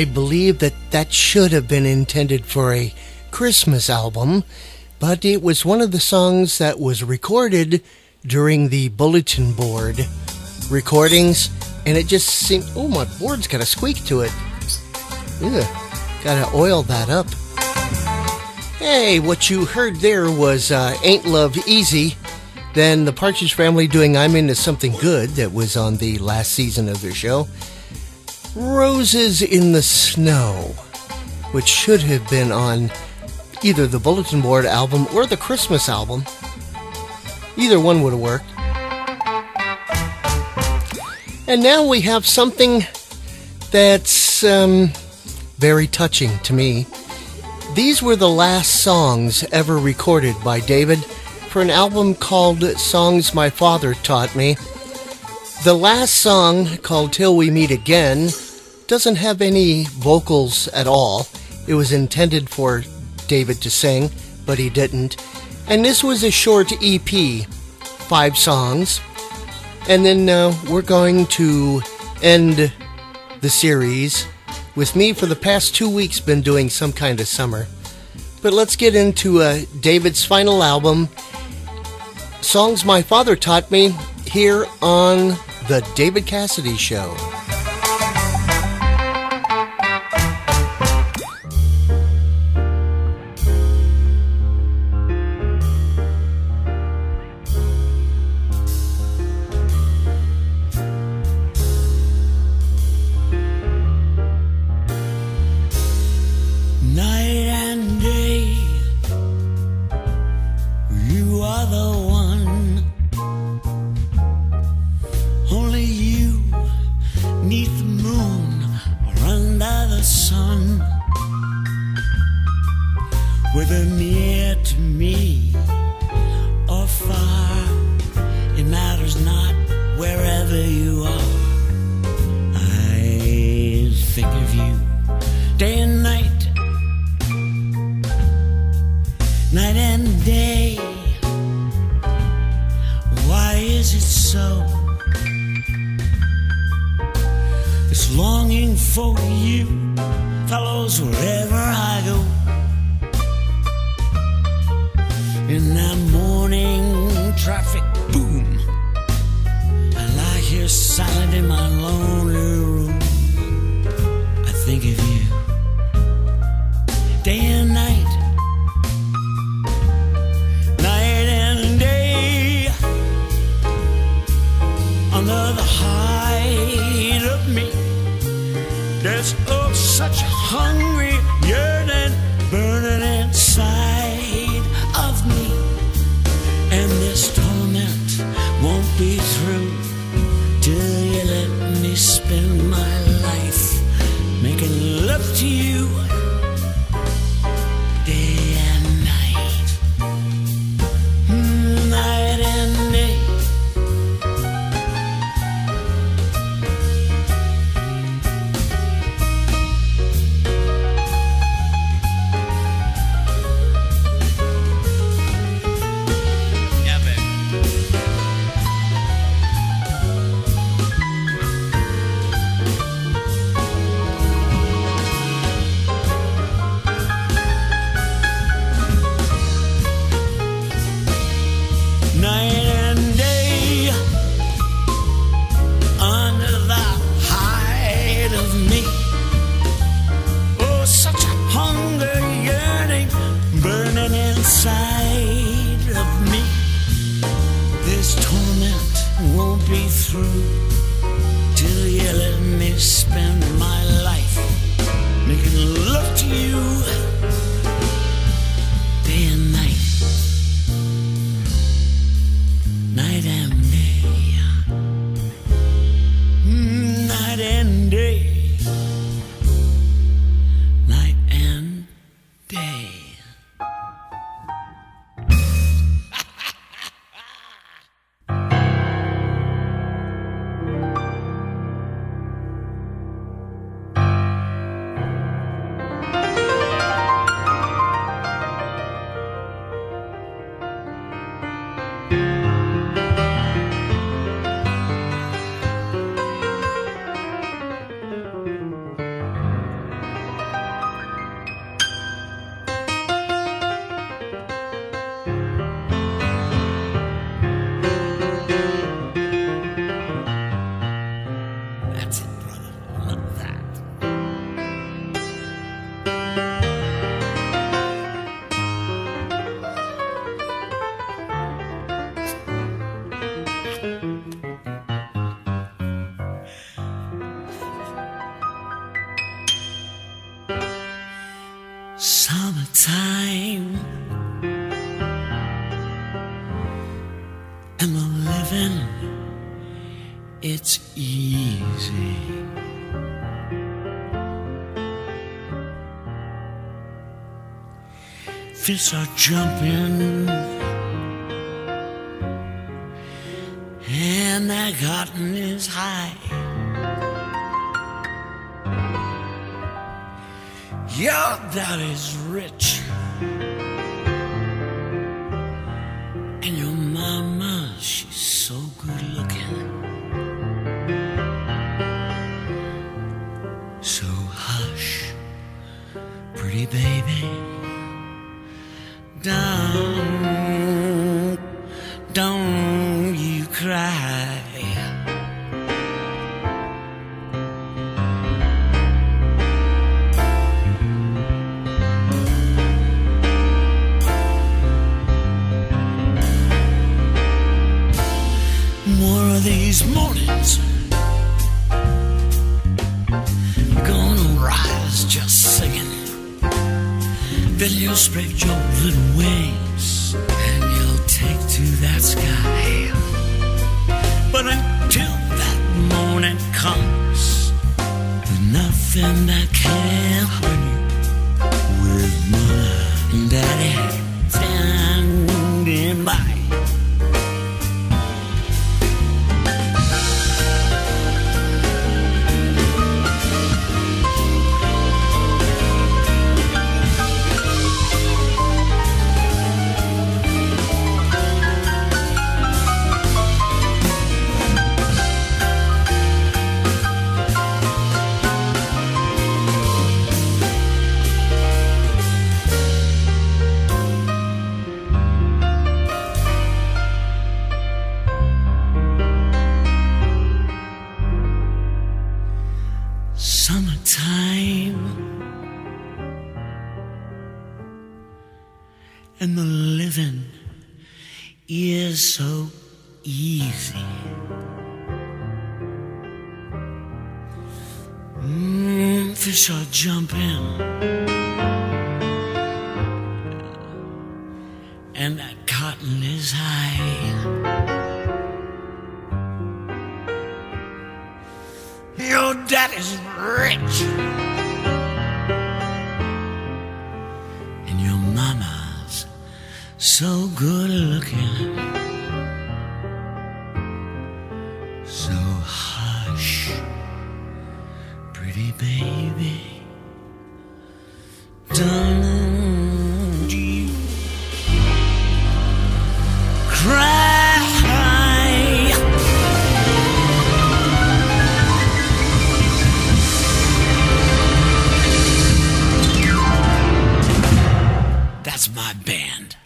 I believe that that should have been intended for a Christmas album, but it was one of the songs that was recorded during the bulletin board recordings, and it just seemed, oh, my board's got a squeak to it. Ugh, gotta oil that up. Hey, what you heard there was uh, Ain't Love Easy. Then the Partridge Family doing I'm Into Something Good that was on the last season of their show. Roses in the Snow, which should have been on either the Bulletin Board album or the Christmas album. Either one would have worked. And now we have something that's um, very touching to me. These were the last songs ever recorded by David for an album called Songs My Father Taught Me. The last song, called Till We Meet Again, doesn't have any vocals at all. It was intended for David to sing, but he didn't. And this was a short EP, five songs. And then uh, we're going to end the series with me for the past two weeks been doing some kind of summer. But let's get into uh, David's final album, Songs My Father Taught Me, here on The David Cassidy Show. Rockets are jumping, and that cotton is high. Your daddy's rich. That's my band.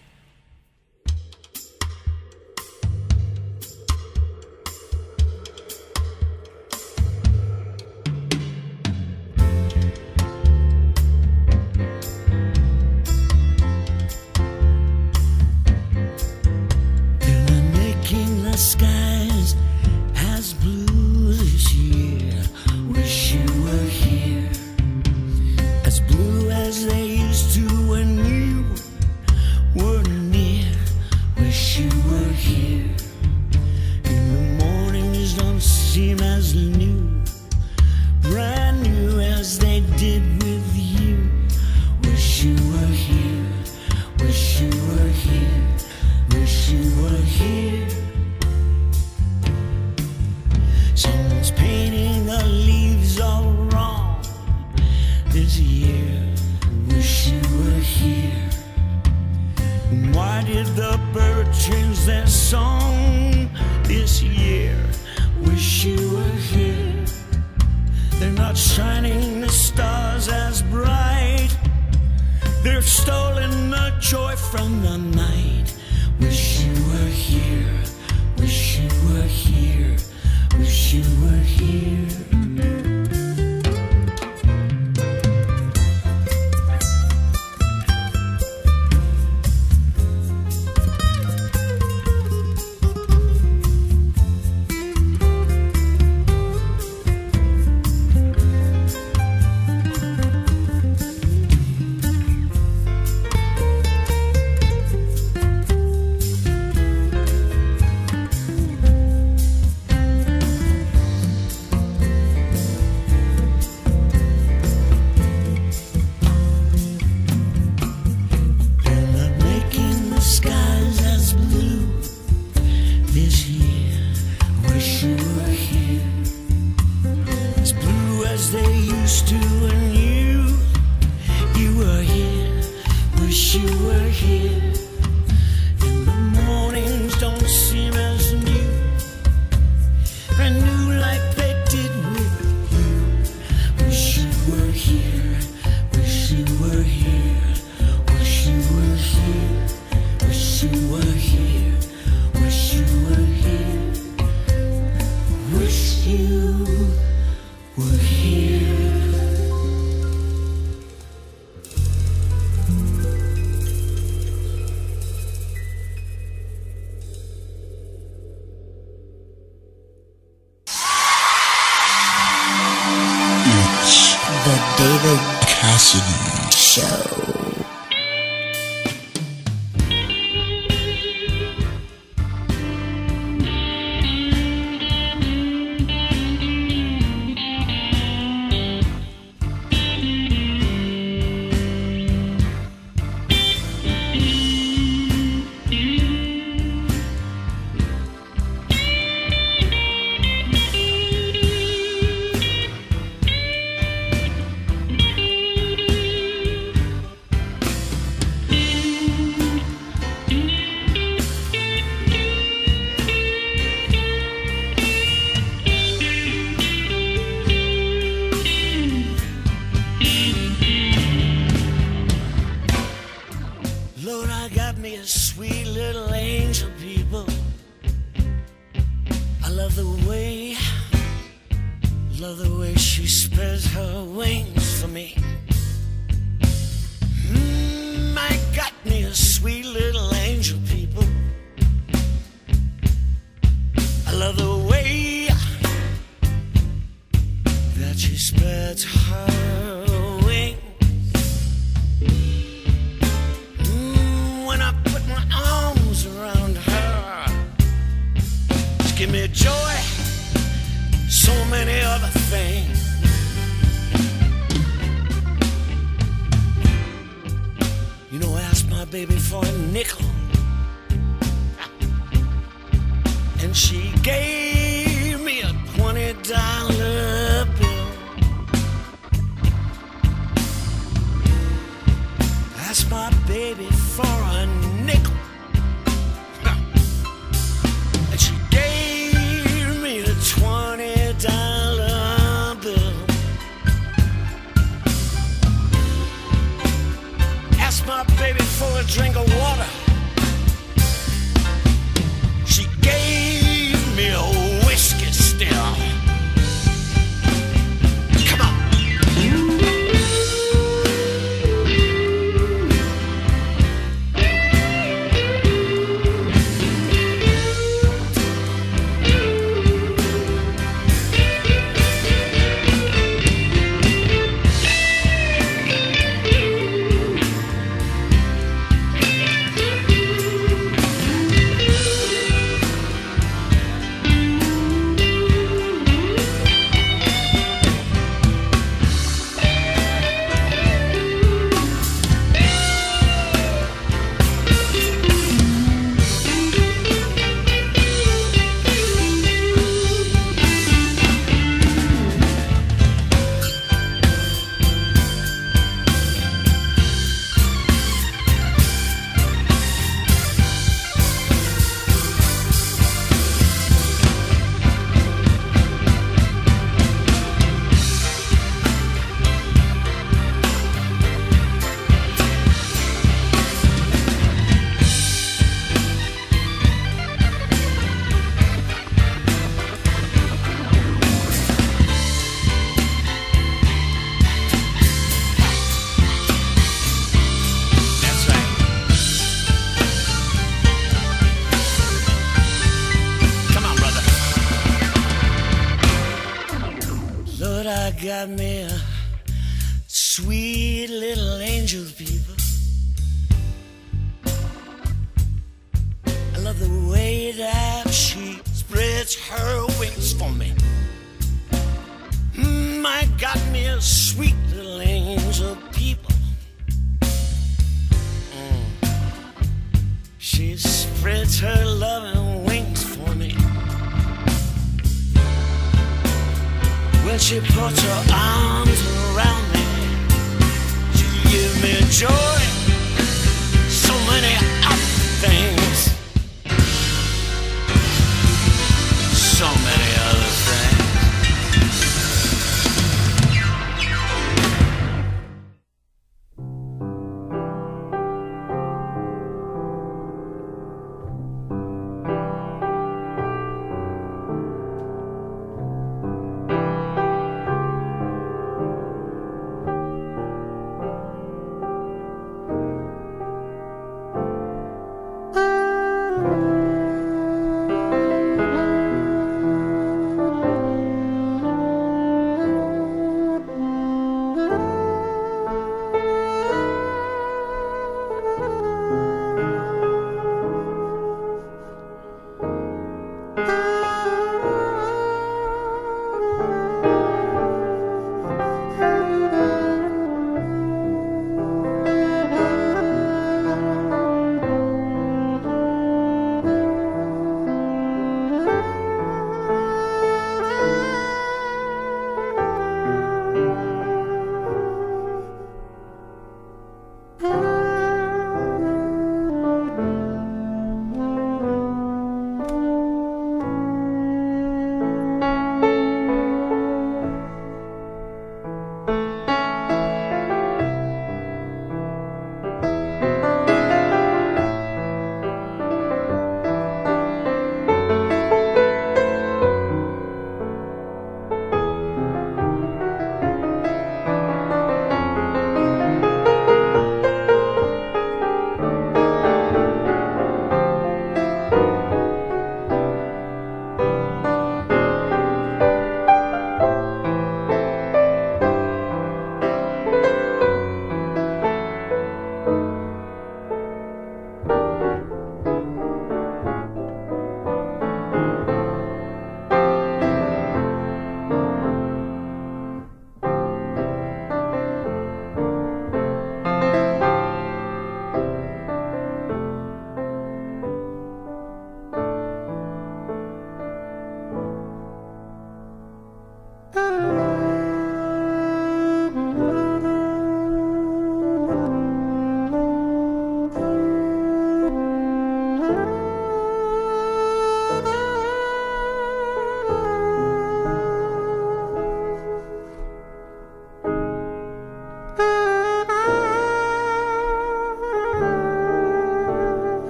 me. when she put her arms around me. She gave me joy.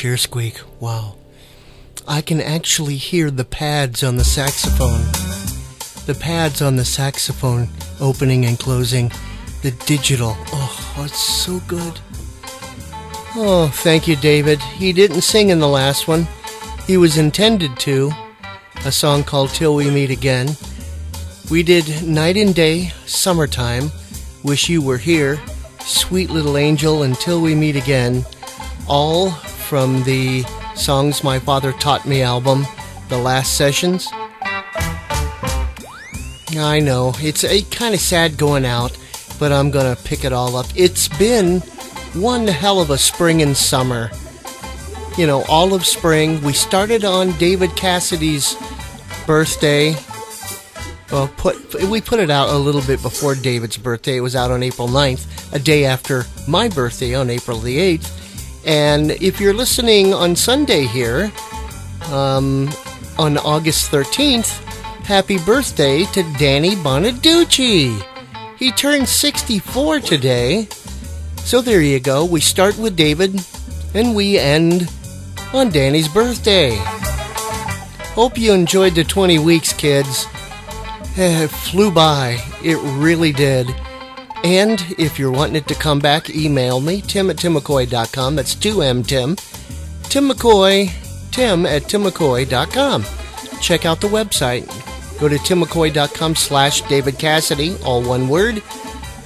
Chair squeak. Wow. I can actually hear the pads on the saxophone. The pads on the saxophone opening and closing. The digital. Oh, it's so good. Oh, thank you, David. He didn't sing in the last one. He was intended to. A song called Till We Meet Again. We did Night and Day, Summertime, Wish You Were Here, Sweet Little Angel, Until We Meet Again, all from the Songs My Father Taught Me album, The Last Sessions. I know, it's a kind of sad going out, but I'm gonna pick it all up. It's been one hell of a spring and summer. You know, all of spring. We started on David Cassidy's birthday. Well, put we put it out a little bit before David's birthday. It was out on April 9th, a day after my birthday on April the 8th. And if you're listening on Sunday here, um, on August 13th, happy birthday to Danny Bonaduce. He turned 64 today. So there you go. We start with David and we end on Danny's birthday. Hope you enjoyed the 20 weeks, kids. Eh, It flew by. It really did. And if you're wanting it to come back, email me, timm at timmmccoy.com. That's 2M Timm. Timm McCoy, timm at timmmccoy.com. Check out the website. Go to timmmccoy.com slash David Cassidy, all one word.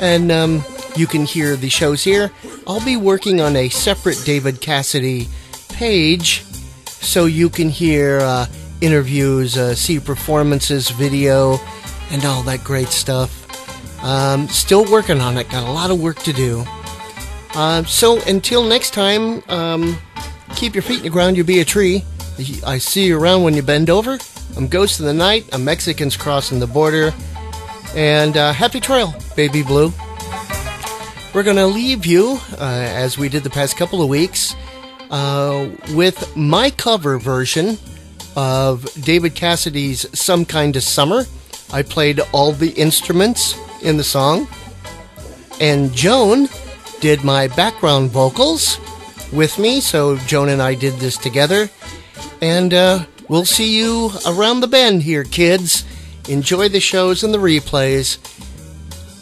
And um, you can hear the shows here. I'll be working on a separate David Cassidy page so you can hear uh, interviews, uh, see performances, video, and all that great stuff. Um, still working on it. Got a lot of work to do. Uh, so until next time, um, keep your feet in the ground. You'll be a tree. I see you around when you bend over. I'm Ghost of the Night. I'm Mexicans crossing the border. And uh, happy trail, baby blue. We're going to leave you, uh, as we did the past couple of weeks, uh, with my cover version of David Cassidy's Some Kind of Summer. I played all the instruments in the song. And Joan did my background vocals with me. So Joan and I did this together. And uh, we'll see you around the bend here, kids. Enjoy the shows and the replays.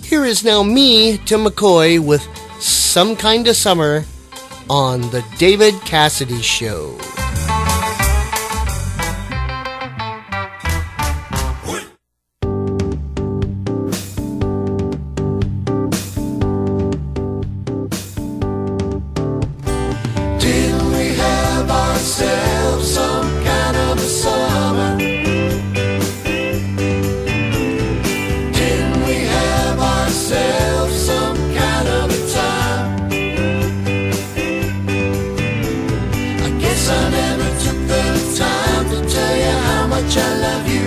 Here is now me, Timm McCoy, with Some Kind of Summer on The David Cassidy Show. love you.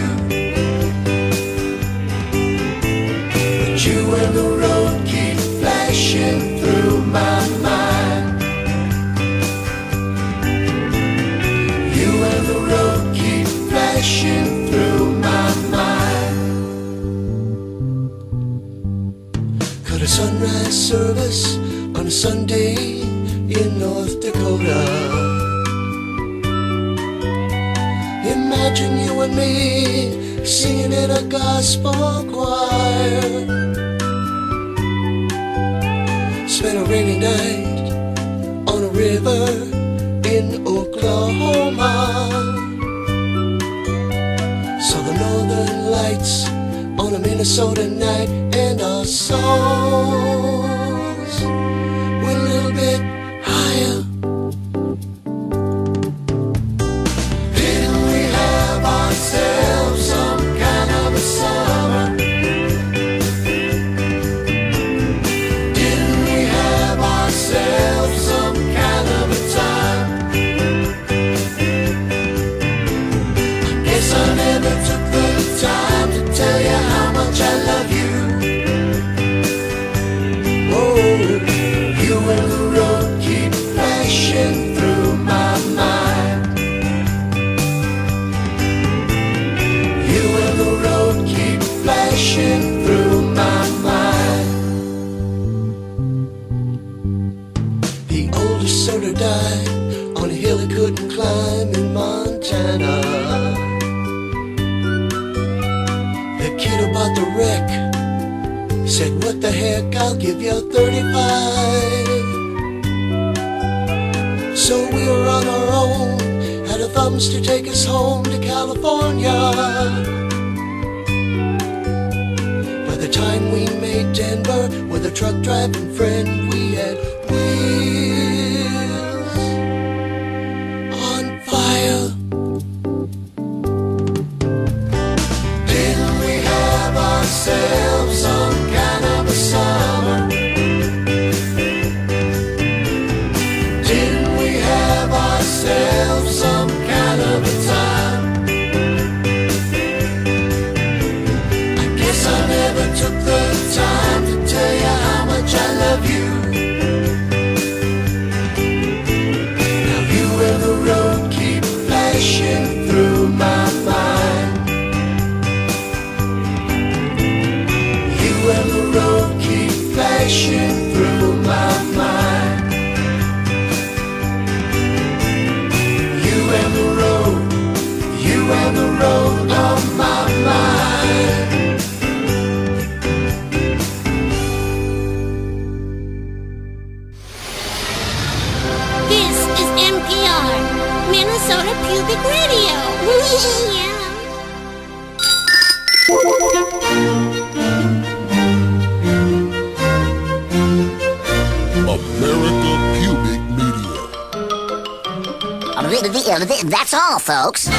spoil. all, folks.